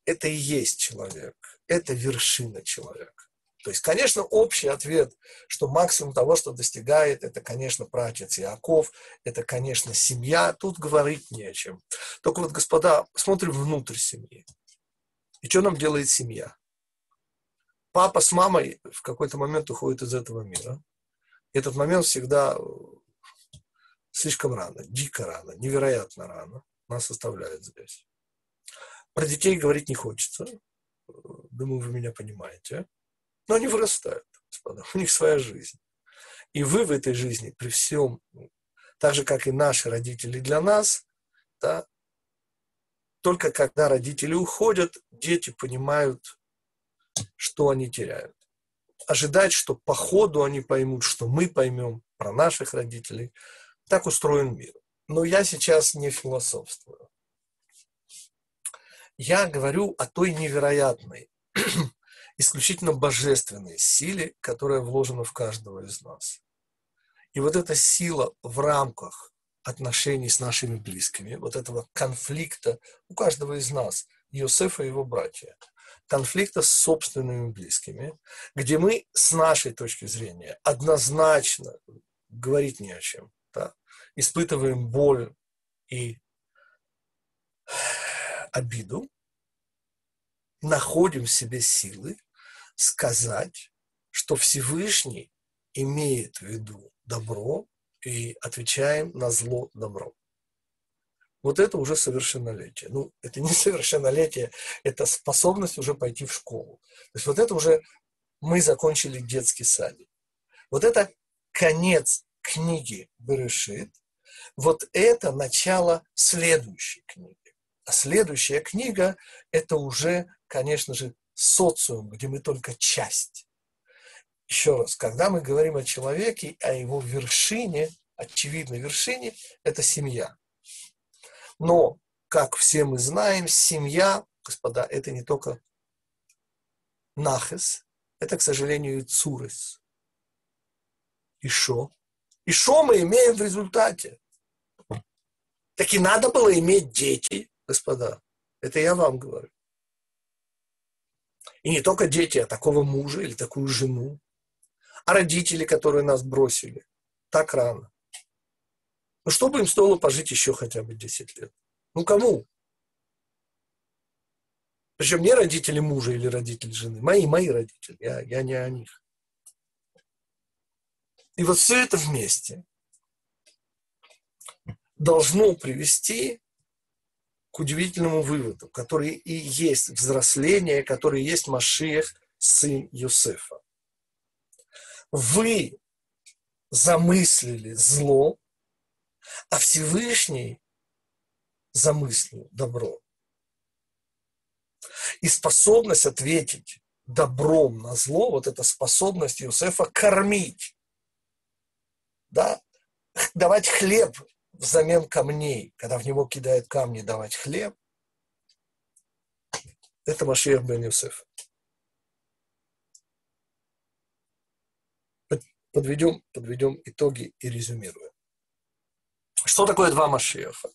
это и есть человек, это вершина человека. То есть, конечно, общий ответ, что максимум того, что достигает, это, конечно, пратец Иаков, это, конечно, семья, тут говорить не о чем. Только вот, господа, смотрим внутрь семьи. И что нам делает семья? Папа с мамой в какой-то момент уходит из этого мира. Этот момент всегда слишком рано, дико рано, невероятно рано. Нас оставляют здесь. Про детей говорить не хочется. Думаю, вы меня понимаете. Но они вырастают, господа. У них своя жизнь. И вы в этой жизни при всем, так же, как и наши родители для нас, да, только когда родители уходят, дети понимают, что они теряют. Ожидать, что по ходу они поймут, что мы поймем про наших родителей – так устроен мир. Но я сейчас не философствую. Я говорю о той невероятной, исключительно божественной силе, которая вложена в каждого из нас. И вот эта сила в рамках отношений с нашими близкими, вот этого конфликта у каждого из нас, Иосифа и его братья, конфликта с собственными близкими, где мы с нашей точки зрения однозначно говорить не о чем да, испытываем боль и обиду, находим в себе силы сказать, что Всевышний имеет в виду добро и отвечаем на зло добро. Вот это уже совершеннолетие. Ну, это не совершеннолетие, это способность уже пойти в школу. То есть вот это уже мы закончили детский садик. Вот это конец книги Берешит, вот это начало следующей книги. А следующая книга – это уже, конечно же, социум, где мы только часть. Еще раз, когда мы говорим о человеке, о его вершине, очевидной вершине, это семья. Но, как все мы знаем, семья, господа, это не только нахес, это, к сожалению, и цурес. И шо? И что мы имеем в результате? Так и надо было иметь дети, господа. Это я вам говорю. И не только дети, а такого мужа или такую жену. А родители, которые нас бросили так рано. Ну, что бы им стоило пожить еще хотя бы 10 лет? Ну кому? Причем не родители мужа или родители жены, мои, мои родители, я, я не о них. И вот все это вместе должно привести к удивительному выводу, который и есть взросление, который и есть Машиах, сын Юсефа. Вы замыслили зло, а Всевышний замыслил добро. И способность ответить добром на зло, вот эта способность Иосифа кормить, да, давать хлеб взамен камней, когда в него кидают камни, давать хлеб, это Машиах бен Юсеф. Подведем, подведем итоги и резюмируем. Что такое два Машиаха?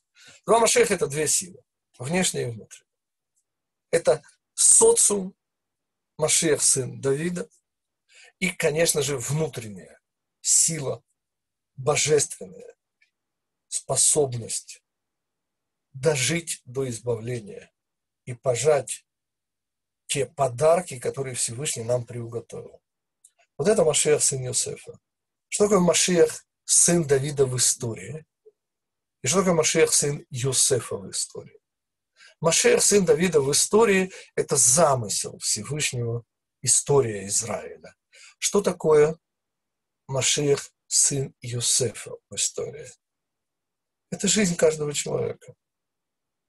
Два Машиаха – это две силы, внешняя и внутренняя. Это социум, Машиах, сын Давида, и, конечно же, внутренняя сила, божественная способность дожить до избавления и пожать те подарки, которые Всевышний нам приуготовил. Вот это Машиах, сын Иосифа. Что такое Машиах, сын Давида в истории? И что такое Машех, сын Йосефа в истории? Машех, сын Давида в истории – это замысел Всевышнего, история Израиля. Что такое Машех, сын Йосефа в истории? Это жизнь каждого человека,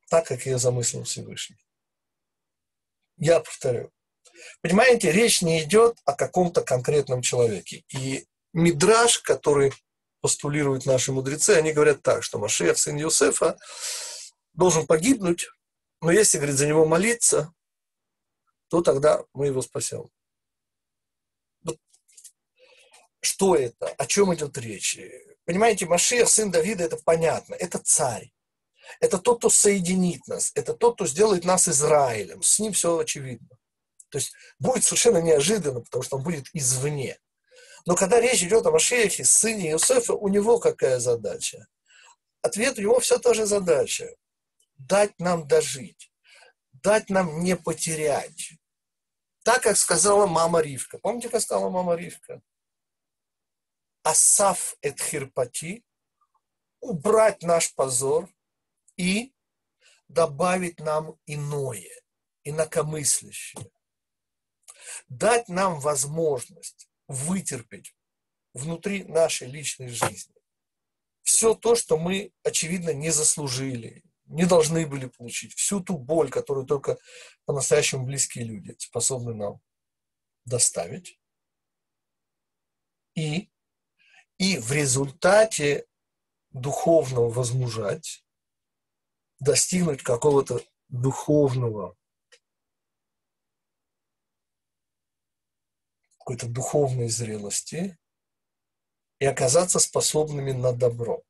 так, как ее замыслил Всевышний. Я повторю. Понимаете, речь не идет о каком-то конкретном человеке. И мидраж, который постулируют наши мудрецы, они говорят так, что Машех, сын Иосифа, должен погибнуть, но если, говорит, за него молиться, то тогда мы его спасем. Что это? О чем идет речь? Понимаете, Машех, сын Давида, это понятно. Это царь. Это тот, кто соединит нас. Это тот, кто сделает нас Израилем. С ним все очевидно. То есть будет совершенно неожиданно, потому что он будет извне. Но когда речь идет о Машехе, сыне Иосифа, у него какая задача? Ответ у него все та же задача. Дать нам дожить. Дать нам не потерять. Так, как сказала мама Ривка. Помните, как сказала мама Ривка? Асаф эт хирпати, убрать наш позор и добавить нам иное, инакомыслящее. Дать нам возможность вытерпеть внутри нашей личной жизни все то, что мы, очевидно, не заслужили, не должны были получить, всю ту боль, которую только по-настоящему близкие люди способны нам доставить. И, и в результате духовного возмужать, достигнуть какого-то духовного какой-то духовной зрелости и оказаться способными на добро.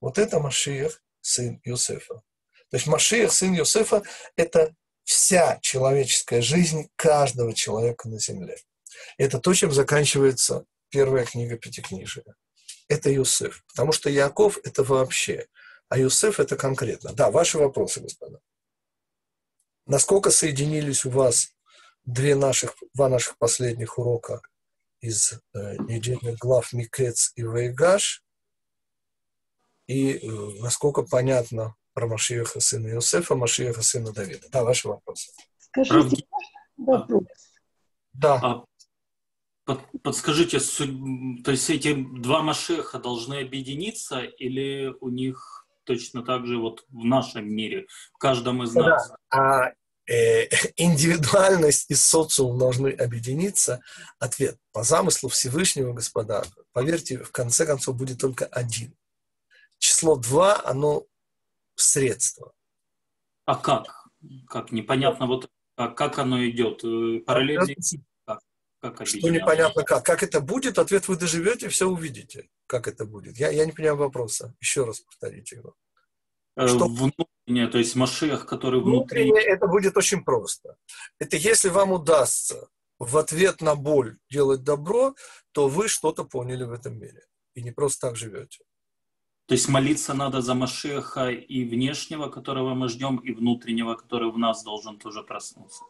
Вот это Машиах, сын Иосифа. То есть Машиах, сын Иосифа, это вся человеческая жизнь каждого человека на земле. Это то, чем заканчивается первая книга Пятикнижия. Это Иосиф. Потому что Яков – это вообще, а Иосиф – это конкретно. Да, ваши вопросы, господа. Насколько соединились у вас две наших, два наших последних урока из э, недельных глав Микец и Вейгаш, и э, насколько понятно про Машиеха сына Иосифа, Машиеха сына Давида. Да, ваши вопросы. Скажите, вопрос. Да. А, под, подскажите, то есть эти два Машеха должны объединиться или у них точно так же вот в нашем мире, в каждом из нас? Да. А Э, индивидуальность и социум должны объединиться, ответ по замыслу Всевышнего, господа, поверьте, в конце концов будет только один. Число два, оно средство. А как? Как? Непонятно, вот а как оно идет? Э, параллельно? Как? как Что непонятно как? Как это будет? Ответ вы доживете, все увидите, как это будет. Я, я не понимаю вопроса. Еще раз повторите его. Э, что... Внутреннее, то есть Машех, который внутри... Внутреннее, это будет очень просто. Это если вам удастся в ответ на боль делать добро, то вы что-то поняли в этом мире. И не просто так живете. То есть молиться надо за Машеха и внешнего, которого мы ждем, и внутреннего, который в нас должен тоже проснуться.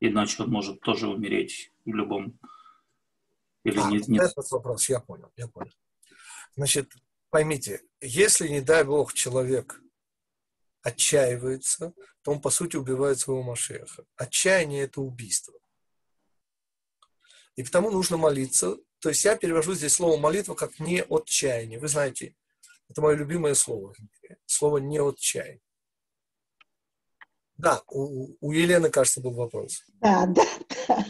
Иначе он может тоже умереть в любом... Или а, нет, нет. Этот вопрос, я понял, я понял. Значит, поймите, если, не дай Бог, человек отчаивается, то он, по сути, убивает своего Машеха. Отчаяние – это убийство. И потому нужно молиться. То есть я перевожу здесь слово молитва как не отчаяние. Вы знаете, это мое любимое слово. Слово не отчаяние. Да, у, у Елены, кажется, был вопрос. Да, да, да.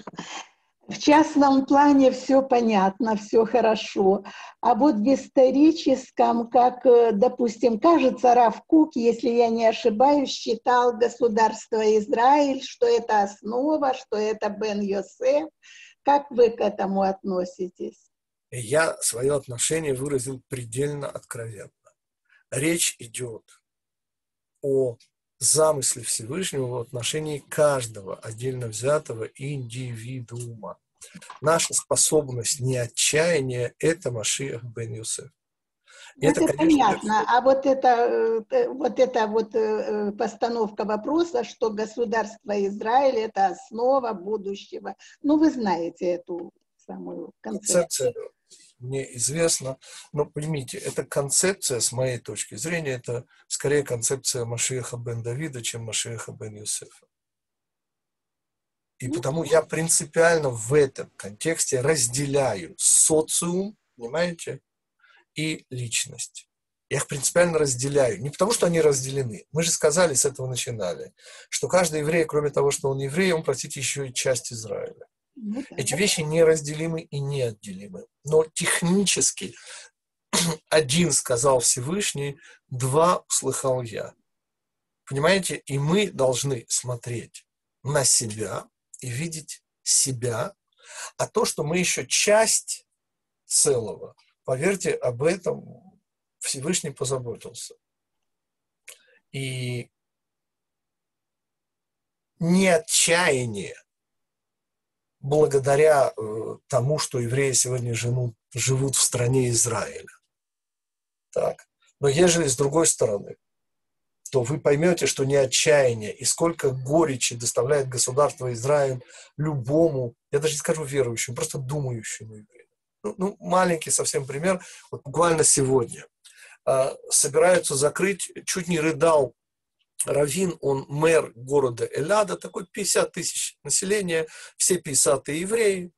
В частном плане все понятно, все хорошо. А вот в историческом, как, э, допустим, кажется, Равкук, если я не ошибаюсь, считал государство Израиль, что это основа, что это Бен Йосеф. Как вы к этому относитесь? Я свое отношение выразил предельно откровенно. Речь идет о замысле Всевышнего в отношении каждого отдельно взятого индивидуума. Наша способность не отчаяния – это Машиах бен Юсеф. И это, это конечно, понятно. А вот это, э, вот эта вот э, постановка вопроса, что государство Израиль – это основа будущего. Ну, вы знаете эту самую концепцию. Концепция мне известно, но поймите, эта концепция, с моей точки зрения, это скорее концепция Машиеха бен Давида, чем Машиеха бен Юсефа. И ну, потому я принципиально в этом контексте разделяю социум, понимаете, и личность. Я их принципиально разделяю. Не потому, что они разделены. Мы же сказали, с этого начинали, что каждый еврей, кроме того, что он еврей, он, простите, еще и часть Израиля. Ну Эти вещи неразделимы и неотделимы. Но технически один сказал Всевышний, два услыхал я. Понимаете? И мы должны смотреть на себя и видеть себя, а то, что мы еще часть целого, поверьте, об этом Всевышний позаботился. И не отчаяние благодаря э, тому, что евреи сегодня живут, живут в стране Израиля. Так. Но ежели с другой стороны, то вы поймете, что не отчаяние и сколько горечи доставляет государство Израиль любому, я даже не скажу верующему, просто думающему еврею. Ну, ну маленький совсем пример. Вот буквально сегодня э, собираются закрыть, чуть не рыдал Равин, он мэр города Эляда, такой 50 тысяч населения, все 50 евреи,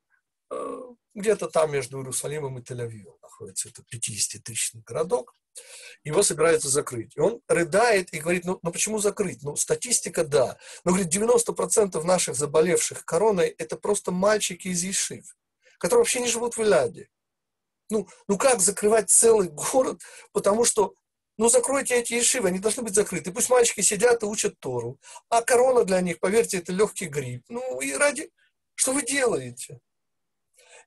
э, где-то там между Иерусалимом и Тель-Авивом находится, это 50-тысячный городок. Его собираются закрыть. И он рыдает и говорит, ну, ну почему закрыть? Ну, статистика, да. Но, говорит, 90% наших заболевших короной – это просто мальчики из Ешив, которые вообще не живут в Эляде. Ну, ну как закрывать целый город, потому что ну, закройте эти ешивы, они должны быть закрыты. Пусть мальчики сидят и учат Тору. А корона для них, поверьте, это легкий грипп. Ну, и ради... Что вы делаете?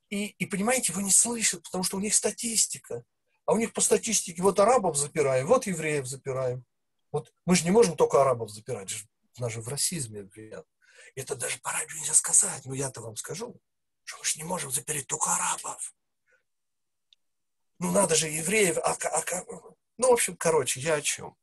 И, и понимаете, вы не слышат, потому что у них статистика. А у них по статистике вот арабов запираем, вот евреев запираем. Вот мы же не можем только арабов запирать, нас же в расизме обвинят. Это даже по радио нельзя сказать, но я-то вам скажу, что мы же не можем запереть только арабов. Ну надо же евреев, а, а, а ну, в общем, короче, я о чем?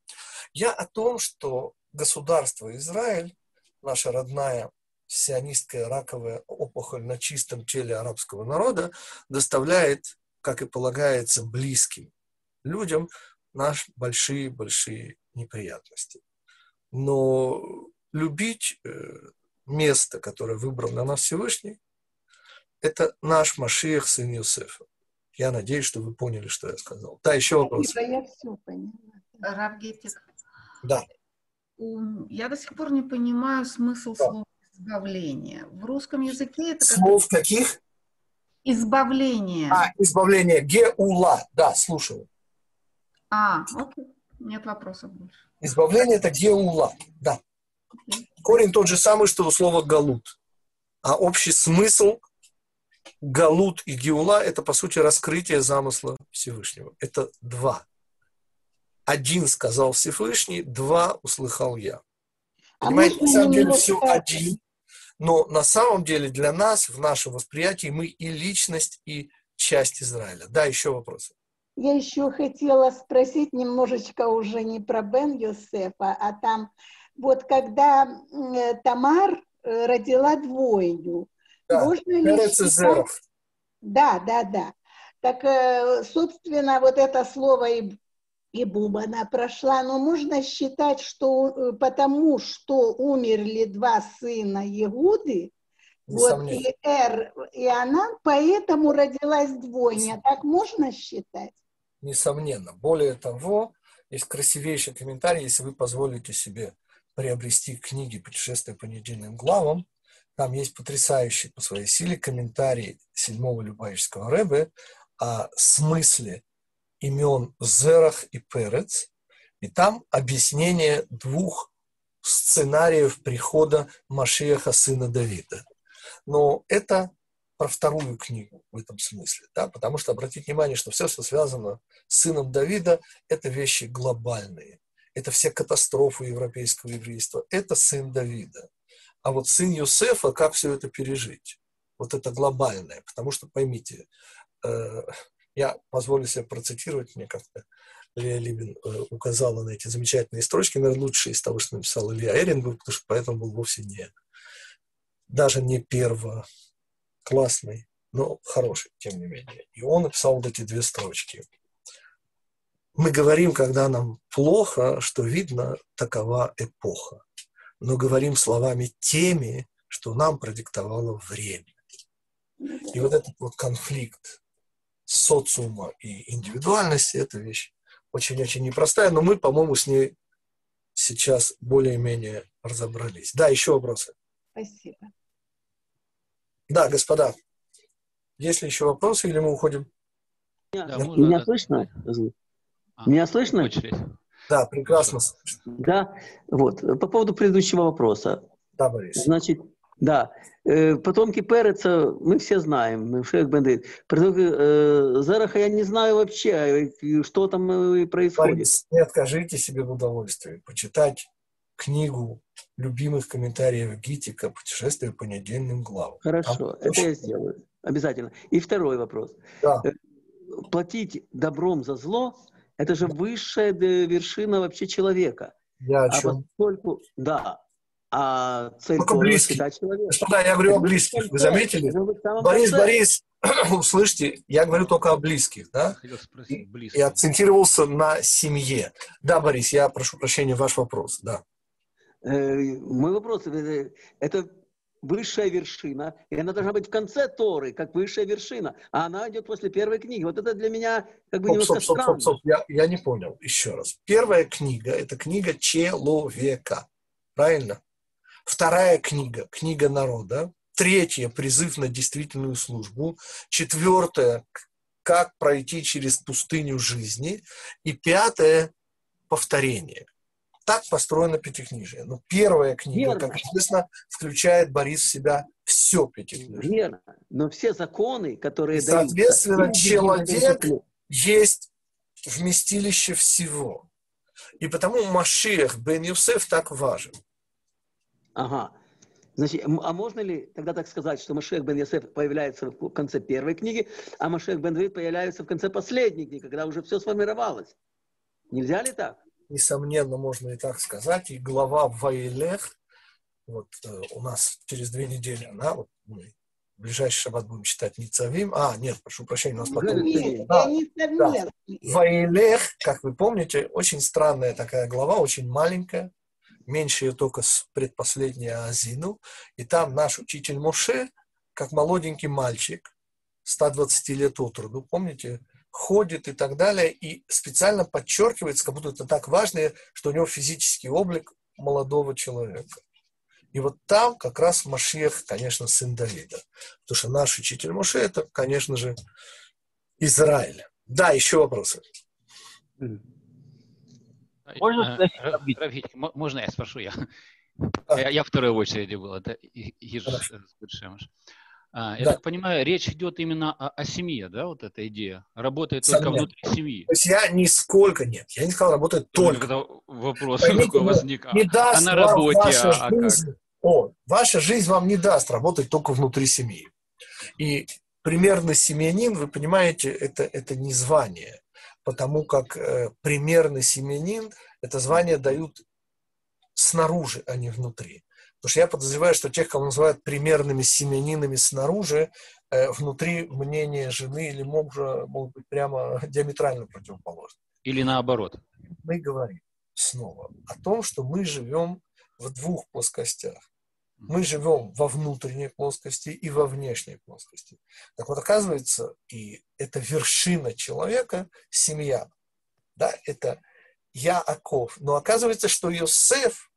Я о том, что государство Израиль, наша родная сионистская раковая опухоль на чистом теле арабского народа, доставляет, как и полагается, близким людям наши большие-большие неприятности. Но любить э, место, которое выбрал для нас Всевышний, это наш Машиах, сын Юсефа. Я надеюсь, что вы поняли, что я сказал. Да, еще вопрос. Я все поняла. Равгетик. Да. Я до сих пор не понимаю смысл да. слова избавление. В русском языке это... Слов каких? Избавление. А, избавление. Геула. Да, слушаю. А, окей. Нет вопросов больше. Избавление – это геула. Да. Окей. Корень тот же самый, что у слова галут. А общий смысл Галут и Геула – это, по сути, раскрытие замысла Всевышнего. Это два. Один сказал Всевышний, два услыхал я. А Понимаете, на самом деле все один, но на самом деле для нас, в нашем восприятии, мы и личность, и часть Израиля. Да, еще вопросы. Я еще хотела спросить немножечко уже не про Бен Йосефа, а там вот когда э, Тамар э, родила двойню, Да, можно ли считать-. Да, да, да. Так, э, собственно, вот это слово и, и Буба, она прошла, но можно считать, что э, потому, что умерли два сына Егуды, вот и Эр, и она, поэтому родилась двойня. Так можно считать? Несомненно. Более того, есть красивейший комментарий, если вы позволите себе приобрести книги «Путешествие по недельным главам». Там есть потрясающий по своей силе комментарий седьмого Любавического Рэбе о смысле имен Зерах и Перец. И там объяснение двух сценариев прихода Машеха, сына Давида. Но это про вторую книгу в этом смысле, да, потому что обратите внимание, что все, что связано с сыном Давида, это вещи глобальные. Это все катастрофы европейского еврейства. Это сын Давида. А вот сын Юсефа, как все это пережить? Вот это глобальное. Потому что, поймите, э, я позволю себе процитировать, мне как-то Илья Либин э, указала на эти замечательные строчки, наверное, лучшие из того, что написал Илья Эренбург, потому что поэтому был вовсе не, даже не первоклассный, но хороший, тем не менее. И он написал вот эти две строчки. Мы говорим, когда нам плохо, что видно, такова эпоха. Но говорим словами теми, что нам продиктовало время. И вот этот вот конфликт социума и индивидуальности – это вещь очень-очень непростая, но мы, по-моему, с ней сейчас более-менее разобрались. Да, еще вопросы? Спасибо. Да, господа, есть ли еще вопросы или мы уходим? Да, Да. можно, Меня да. слышно? А, Меня слышно? очередь. Да, прекрасно. Да. Вот. По поводу предыдущего вопроса. Да, Борис. Значит, да. Потомки Переца мы все знаем, мы Шейх Бендит. Потомки Зараха я не знаю вообще, что там происходит. Не откажите себе в удовольствии почитать книгу любимых комментариев Гитика «Путешествие по недельным главам». Хорошо, Там это очень- я сделаю. Обязательно. И второй вопрос. Да. Э, Платить добром за зло – это же высшая э, вершина вообще человека. Я о А чем? поскольку, да, а цель Только Торы близкий. всегда человек. Господа, я говорю о Это в близких. Вы заметили? это Борис. Борис, услышьте, я говорю только о близких, да? Спросить. И акцентировался на семье. Да, Борис, я прошу прощения, ваш вопрос, да. Э, Мой вопрос, э, это высшая вершина, и она должна быть в конце Торы, как высшая вершина, а она идет после первой книги. Вот это для меня как бы Стоп, немножко стоп, стоп, странно. стоп, стоп. Я, я не понял. Еще раз. Первая книга – это книга человека. Правильно? Вторая книга – книга народа. Третья – призыв на действительную службу. Четвертая – как пройти через пустыню жизни. И пятое – повторение. Так построено Пятикнижие. Но первая книга, Верно. как известно, включает, Борис, в себя все Пятикнижие. Верно. Но все законы, которые И, соответственно, даются, человек есть вместилище всего. И потому Машех бен Юсеф так важен. Ага. Значит, а можно ли тогда так сказать, что Машех бен Йосеф появляется в конце первой книги, а Машех бен Давид появляется в конце последней книги, когда уже все сформировалось? Нельзя ли так? Несомненно, можно и так сказать. И глава Ваилех, вот э, у нас через две недели она, вот мы в ближайший шаббат будем читать Ницавим. А, нет, прошу прощения, у нас потом. Нет, Да, совместно. Ваилех, как вы помните, очень странная такая глава, очень маленькая, меньше ее только с предпоследней Азину. И там наш учитель Моше, как молоденький мальчик, 120 лет от роду, помните, ходит и так далее, и специально подчеркивается, как будто это так важно, что у него физический облик молодого человека. И вот там как раз Машех, конечно, сын Давида. Потому что наш учитель Моше – это, конечно же, Израиль. Да, еще вопросы. Э, спросить, Равгит, мо- можно я спрошу я? Я, я второй в очереди был, это Хорошо. Скоршемыш. А, я Да. так понимаю, речь идет именно о, о семье, да, вот эта идея? Работает только Несомненно. внутри семьи. То есть я нисколько нет. Я не сказал, работает только. Когда вопрос Поймите, такой ну, возник. А- Не даст а на работе, ваша а- а как? жизнь. О, ваша жизнь вам не даст работать только внутри семьи. И примерно семьянин, вы понимаете, это, это не звание. Потому как э, примерный семенин это звание дают снаружи, а не внутри. Потому что я подозреваю, что тех, кого называют примерными семенинами снаружи, э, внутри мнение жены или мужа могут быть прямо диаметрально противоположны. Или наоборот. Мы говорим снова о том, что мы живем в двух плоскостях. Мы живем во внутренней плоскости и во внешней плоскости. Так вот, оказывается, и это вершина человека, семья. Да, это Яаков. Но оказывается, что Йосеф,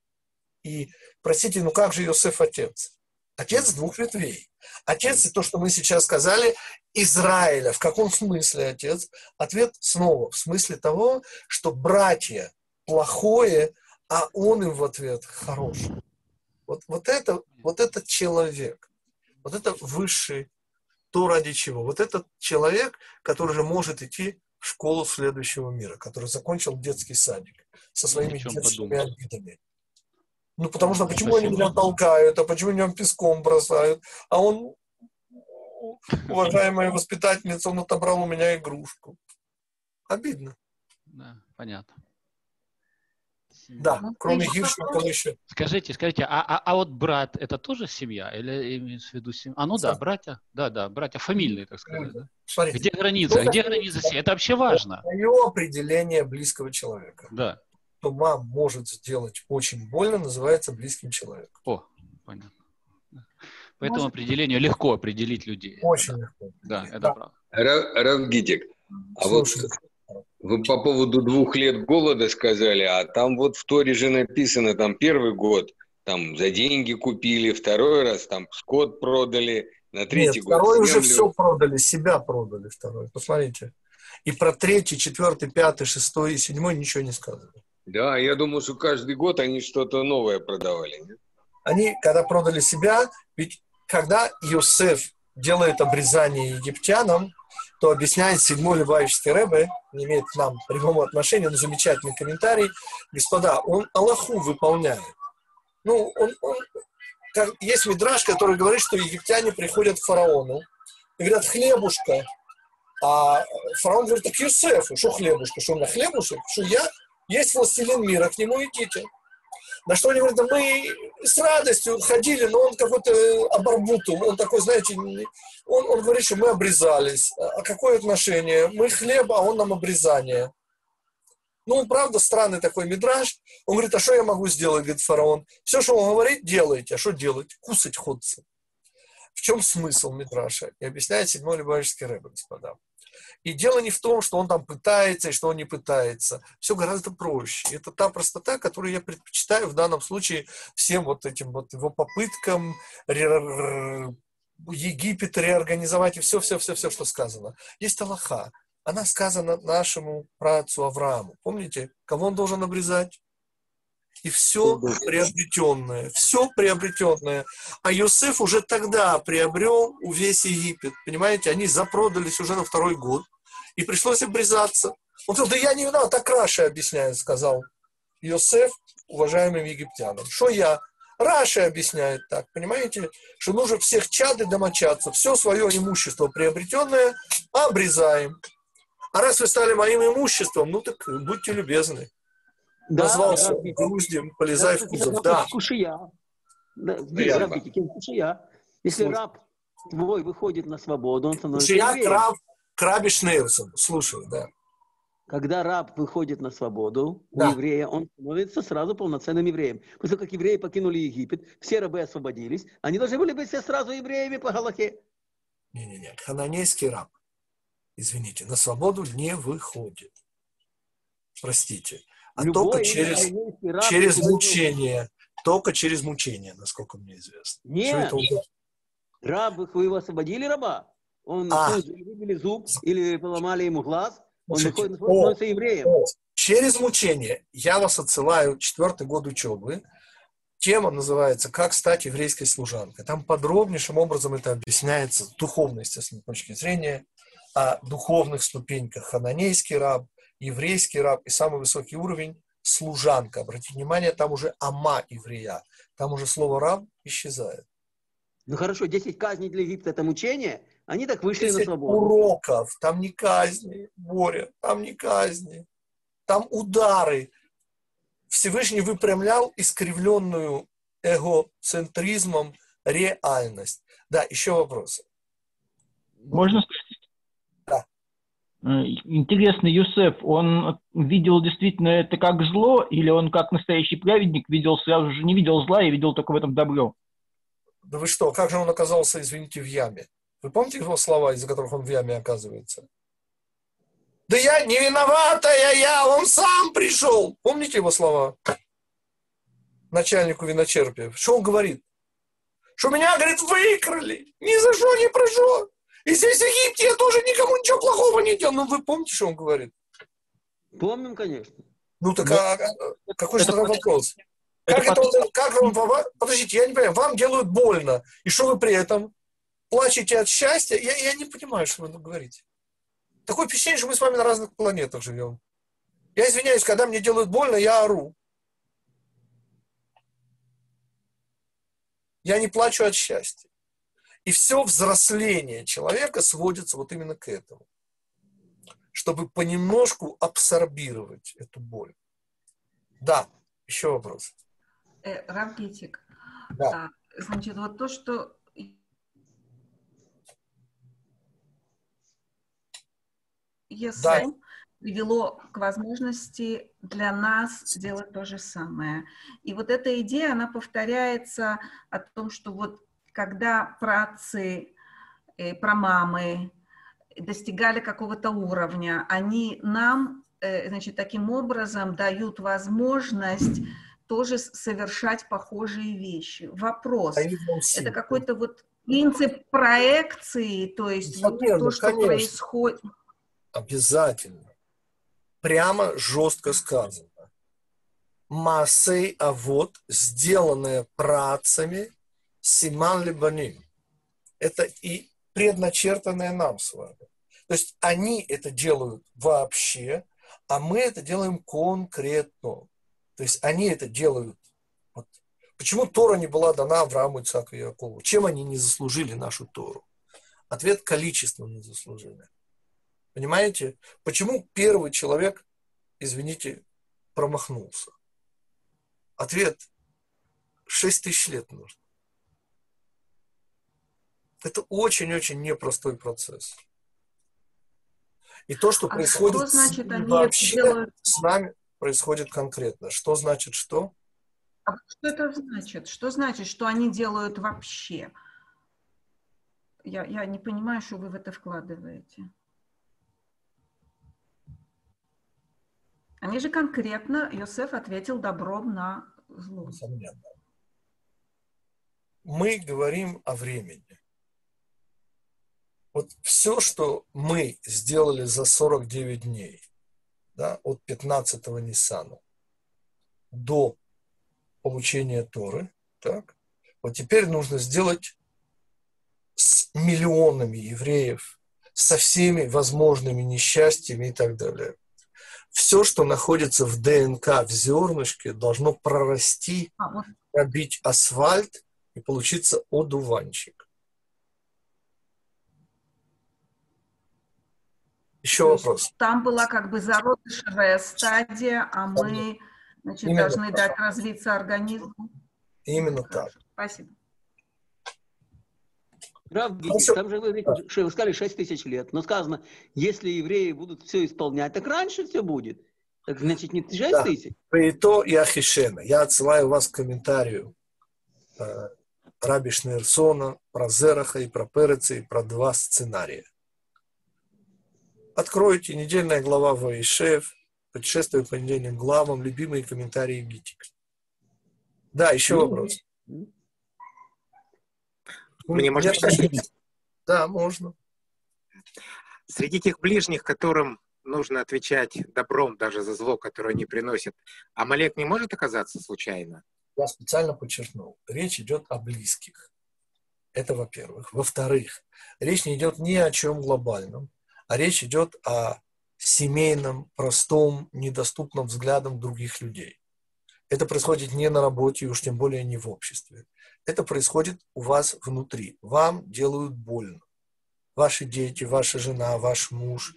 и, простите, ну как же Йосеф отец? Отец двух ветвей. Отец, то, что мы сейчас сказали, Израиля. В каком смысле отец? Ответ снова в смысле того, что братья плохое, а он им в ответ хороший. Вот, вот, это, вот этот человек, вот это высший, то ради чего. Вот этот человек, который же может идти в школу следующего мира, который закончил детский садик со своими детскими обидами. Ну, потому что почему они меня толкают, а почему меня песком бросают? А он, уважаемая воспитательница, он отобрал у меня игрушку. Обидно. Да, понятно. Да, ну, кроме Гиршмана еще. Скажите, скажите, а, а, а вот брат это тоже семья? Или имеется в виду семья? А ну да, братья, да, да, братья фамильные, так сказать. Да? Смотрите, Где граница? Где граница семьи? Это вообще важно. Мое определение близкого человека. Да. Что мам может сделать очень больно, называется близким человеком. О, понятно. По этому может... определению легко определить людей. Очень да. легко. Да, это да. правда. Равгитик, а Слушай, вот вы по поводу двух лет голода сказали, а там вот в Торе же написано, там первый год, там за деньги купили, второй раз там скот продали, на третий Нет, год второй землю. уже все продали, себя продали второй, посмотрите. И про третий, четвертый, пятый, шестой и седьмой ничего не сказано. Да, я думаю, что каждый год они что-то новое продавали. Нет? Они, когда продали себя, ведь когда Йосеф делает обрезание египтянам, то объясняет седьмой Любавический Рэбе, не имеет к нам прямого отношения, но замечательный комментарий. Господа, он Аллаху выполняет. Ну, он, он, как, есть мидраж, который говорит, что египтяне приходят к фараону и говорят, хлебушка. А фараон говорит, так Юсефу, что хлебушка, что у меня хлебушек, что я, есть властелин мира, к нему идите. На что они говорят, да мы с радостью ходили, но он какой-то оборбутум, он такой, знаете, он, он говорит, что мы обрезались. А какое отношение? Мы хлеб, а он нам обрезание. Ну, правда, странный такой мидраж. Он говорит, а что я могу сделать, говорит фараон. Все, что он говорит, делайте. А что делать? Кусать ходцы. В чем смысл мидраша? И объясняет седьмой Любавический рэбе, господа. И дело не в том, что он там пытается и что он не пытается. Все гораздо проще. Это та простота, которую я предпочитаю в данном случае всем вот этим вот его попыткам Египет реорганизовать и все-все-все-все, что сказано. Есть Аллаха. Она сказана нашему працу Аврааму. Помните, кого он должен обрезать? И все приобретенное, все приобретенное. А Йосеф уже тогда приобрел весь Египет. Понимаете, они запродались уже на второй год. И пришлось обрезаться. Он сказал, да я не виноват, так Раши объясняет, сказал Йосеф уважаемым египтянам. Что я? Раши объясняет так, понимаете, что нужно всех чад и домочадцев, все свое имущество приобретенное обрезаем. А раз вы стали моим имуществом, ну так будьте любезны да, назвался да, груздем, полезай да, в кузов. Да. Кушия. Да, кушия. Если раб твой выходит на свободу, он становится Кушия, евреем. Краб, краби Шнейрсон. Слушай, да. Когда раб выходит на свободу, да. у еврея он становится сразу полноценным евреем. После того, как евреи покинули Египет, все рабы освободились, они должны были быть все сразу евреями по Галахе. Не-не-не, хананейский раб, извините, на свободу не выходит. Простите а Любой только через, через мучение. Только через мучение, насколько мне известно. Нет, раб, вы его освободили, раба? Он а. выбили зуб или поломали ему глаз, он выходит, становится евреем. О, через мучение. Я вас отсылаю четвертый год учебы. Тема называется «Как стать еврейской служанкой». Там подробнейшим образом это объясняется с духовной, естественно, точки зрения, о духовных ступеньках. Хананейский раб, еврейский раб и самый высокий уровень – служанка. Обратите внимание, там уже ама еврея, там уже слово раб исчезает. Ну хорошо, 10 казней для Египта – это мучение, Они так вышли на свободу. уроков, там не казни, Боря, там не казни, там удары. Всевышний выпрямлял искривленную эгоцентризмом реальность. Да, еще вопросы. Можно спросить? Да. Э, интересно, Юсеф, он видел действительно это как зло, или он как настоящий праведник видел сразу же, не видел зла и видел только в этом добро? Да вы что, как же он оказался, извините, в яме? Вы помните его слова, из-за которых он в яме оказывается? Да я не виноватая я, он сам пришел. Помните его слова? Начальнику виночерпия. Что он говорит? Что меня, говорит, выкрали. Ни за что, ни про что. И здесь в Египте я тоже никому ничего плохого не делал. Ну, вы помните, что он говорит? Помним, конечно. Ну, так а, а, какой же тогда вопрос? Как, это, он, как он, подождите, я не понимаю, вам делают больно, и что вы при этом плачете от счастья? Я, я не понимаю, что вы говорите. Такое впечатление, что мы с вами на разных планетах живем. Я извиняюсь, когда мне делают больно, я ору. Я не плачу от счастья. И все взросление человека сводится вот именно к этому. Чтобы понемножку абсорбировать эту боль. Да, еще вопрос. Э, Равгитик. Да. А, значит, вот то, что ЕСМ да. привело к возможности для нас сделать то же самое. И вот эта идея, она повторяется о том, что вот когда працы, э, прамамы достигали какого-то уровня, они нам, э, значит, таким образом дают возможность тоже совершать похожие вещи. Вопрос, это какой-то вот принцип проекции, то есть вот то, что конечно. происходит. Обязательно. Прямо жестко сказано. Масей, а вот сделанное працами, Симан Либаним. Это и предначертанное нам с вами. То есть они это делают вообще, а мы это делаем конкретно. То есть они это делают. Вот. Почему Тора не была дана Аврааму, Ицаку и Якову? Чем они не заслужили нашу Тору? Ответ – количеством не заслужили. Понимаете? Почему первый человек, извините, промахнулся? Ответ – 6 тысяч лет нужно. Это очень-очень непростой процесс. И то, что а происходит что значит, они вообще делают... с нами, происходит конкретно. Что значит что? А что это значит? Что значит, что они делают вообще? Я, я не понимаю, что вы в это вкладываете. Они же конкретно, Йосеф ответил добром на зло. Несомненно. Мы говорим о времени. Вот все, что мы сделали за 49 дней, да, от 15-го Ниссана до получения Торы, так, вот теперь нужно сделать с миллионами евреев, со всеми возможными несчастьями и так далее. Все, что находится в ДНК, в зернышке, должно прорасти, а, пробить асфальт и получиться одуванчик. Еще То вопрос. Там была как бы зародышевая стадия, а мы значит, должны так. дать развиться организму. Именно Хорошо. так. Спасибо. Прав, Гити, там же вы, вы сказали 6 тысяч лет, но сказано, если евреи будут все исполнять, так раньше все будет. Так значит не 6 да. тысяч? И Ахишена. Я отсылаю вас к комментарию э, Раби Шнерсона про Зераха и про Переца и про два сценария. Откройте недельная глава Ваишев, путешествие по недельным главам, любимые комментарии Гитик. Да, еще ну, вопрос. Мне можно спросить? Да, можно. Среди тех ближних, которым нужно отвечать добром даже за зло, которое они приносят, Амалек не может оказаться случайно? Я специально подчеркнул. Речь идет о близких. Это во-первых. Во-вторых, речь не идет ни о чем глобальном а речь идет о семейном, простом, недоступном взглядам других людей. Это происходит не на работе, уж тем более не в обществе. Это происходит у вас внутри. Вам делают больно. ваши дети, ваша жена, ваш муж,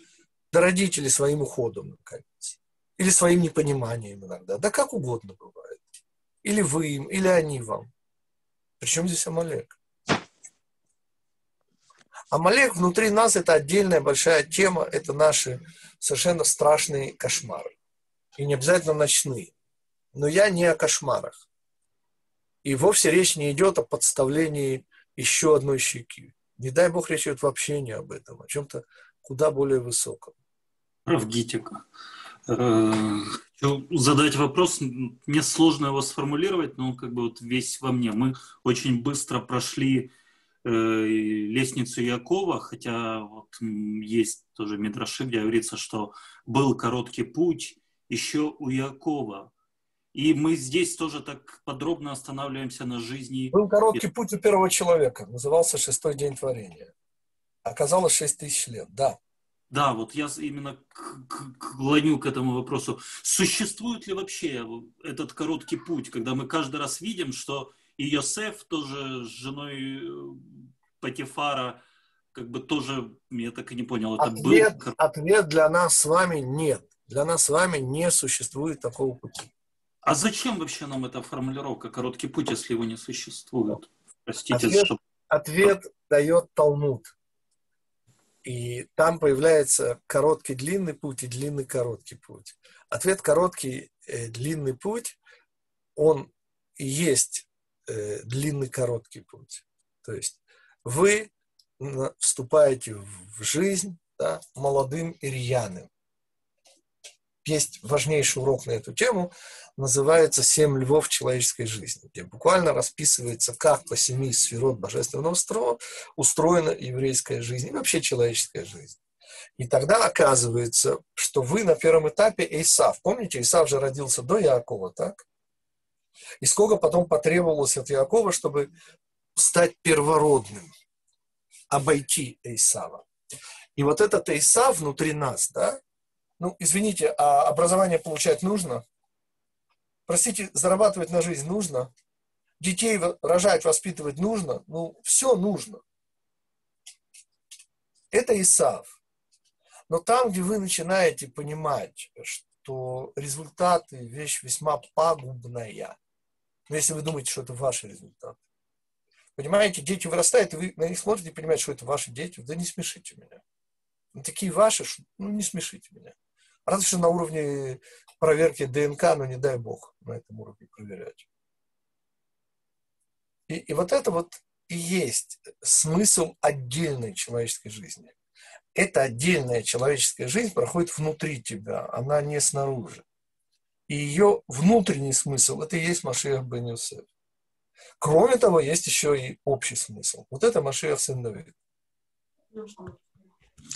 да родители своим уходом, наконец. Или своим непониманием иногда. Да как угодно бывает. Или вы им, или они вам. Причем здесь Амалек? Амалек внутри нас это отдельная большая тема, это наши совершенно страшные кошмары. И не обязательно ночные. Но я не о кошмарах. И вовсе речь не идет о подставлении еще одной щеки. Не дай бог речь идет вообще не об этом, о чем-то куда более высоком. Правгитика. Э, задать вопрос, мне сложно его сформулировать, но он как бы вот весь во мне. Мы очень быстро прошли э, лестницу Якова, хотя вот есть тоже Мидраши, где говорится, что был короткий путь еще у Якова. И мы здесь тоже так подробно останавливаемся на жизни. Был короткий путь у первого человека, назывался шестой день творения. Оказалось шесть тысяч лет, да. Да, вот я именно клоню к этому вопросу. Существует ли вообще этот короткий путь, когда мы каждый раз видим, что и Йосеф тоже с женой э, Патифара, как бы тоже, я так и не понял, это ответ, был... Ответ для нас с вами нет. Для нас с вами не существует такого пути. А зачем вообще нам эта формулировка «короткий путь», если его не существует? Простите, ответ, что... ответ дает Талмуд. И там появляется короткий длинный путь и длинный короткий путь. Ответ короткий э, длинный путь, он и есть э, длинный короткий путь. То есть вы вступаете в жизнь да, молодым и рьяным есть важнейший урок на эту тему, называется «Семь львов человеческой жизни», где буквально расписывается, как по семи сферот божественного строя устроена еврейская жизнь и вообще человеческая жизнь. И тогда оказывается, что вы на первом этапе Исав. Помните, Исав же родился до Якова, так? И сколько потом потребовалось от Якова, чтобы стать первородным, обойти Исава. И вот этот Исав внутри нас, да, ну, извините, а образование получать нужно? Простите, зарабатывать на жизнь нужно? Детей рожать, воспитывать нужно? Ну, все нужно. Это Исав. Но там, где вы начинаете понимать, что результаты – вещь весьма пагубная, ну, если вы думаете, что это ваши результаты. Понимаете, дети вырастают, и вы на них смотрите и понимаете, что это ваши дети. Да не смешите меня. Ну, такие ваши, ну, не смешите меня. Разве что на уровне проверки ДНК, но не дай бог на этом уровне проверять. И, и вот это вот и есть смысл отдельной человеческой жизни. Эта отдельная человеческая жизнь проходит внутри тебя, она не снаружи. И ее внутренний смысл – это и есть Машиах бен. Кроме того, есть еще и общий смысл. Вот это Машиах сын Давид.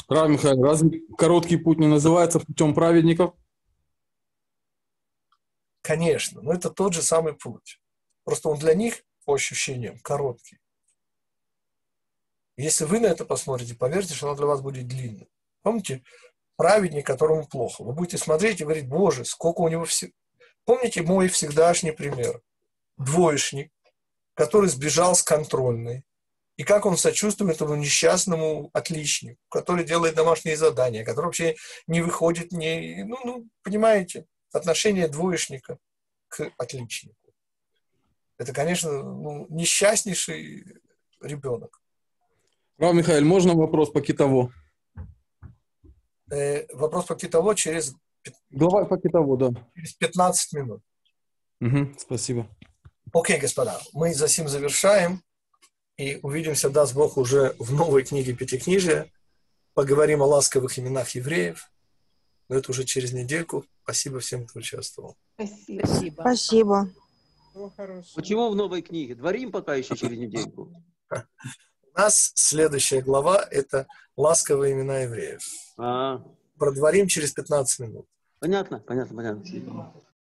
Рав Михаил, разве короткий путь не называется путем праведников? Конечно, но это тот же самый путь. Просто он для них, по ощущениям, короткий. Если вы на это посмотрите, поверьте, что оно для вас будет длинным. Помните, праведник, которому плохо. Вы будете смотреть и говорить, боже, сколько у него всего. Помните мой всегдашний пример? Двоечник, который сбежал с контрольной, и как он сочувствует этому несчастному отличнику, который делает домашние задания, который вообще не выходит, не, ну, ну, понимаете, отношение двоечника к отличнику. Это, конечно, ну, несчастнейший ребенок. Рав Михаил, можно вопрос по Китово? Э, вопрос по Китово через... Глава по Китово, да. Через 15 минут. Угу, спасибо. Окей, господа, мы за сим завершаем. И увидимся, даст Бог, уже в новой книге Пятикнижия. Поговорим о ласковых именах евреев. Но это уже через недельку. Спасибо всем, кто участвовал. Спасибо. Спасибо. Почему в новой книге? Дворим пока еще через недельку. У нас следующая глава – это ласковые имена евреев. А-а-а. Продворим через 15 минут. Понятно, понятно, понятно.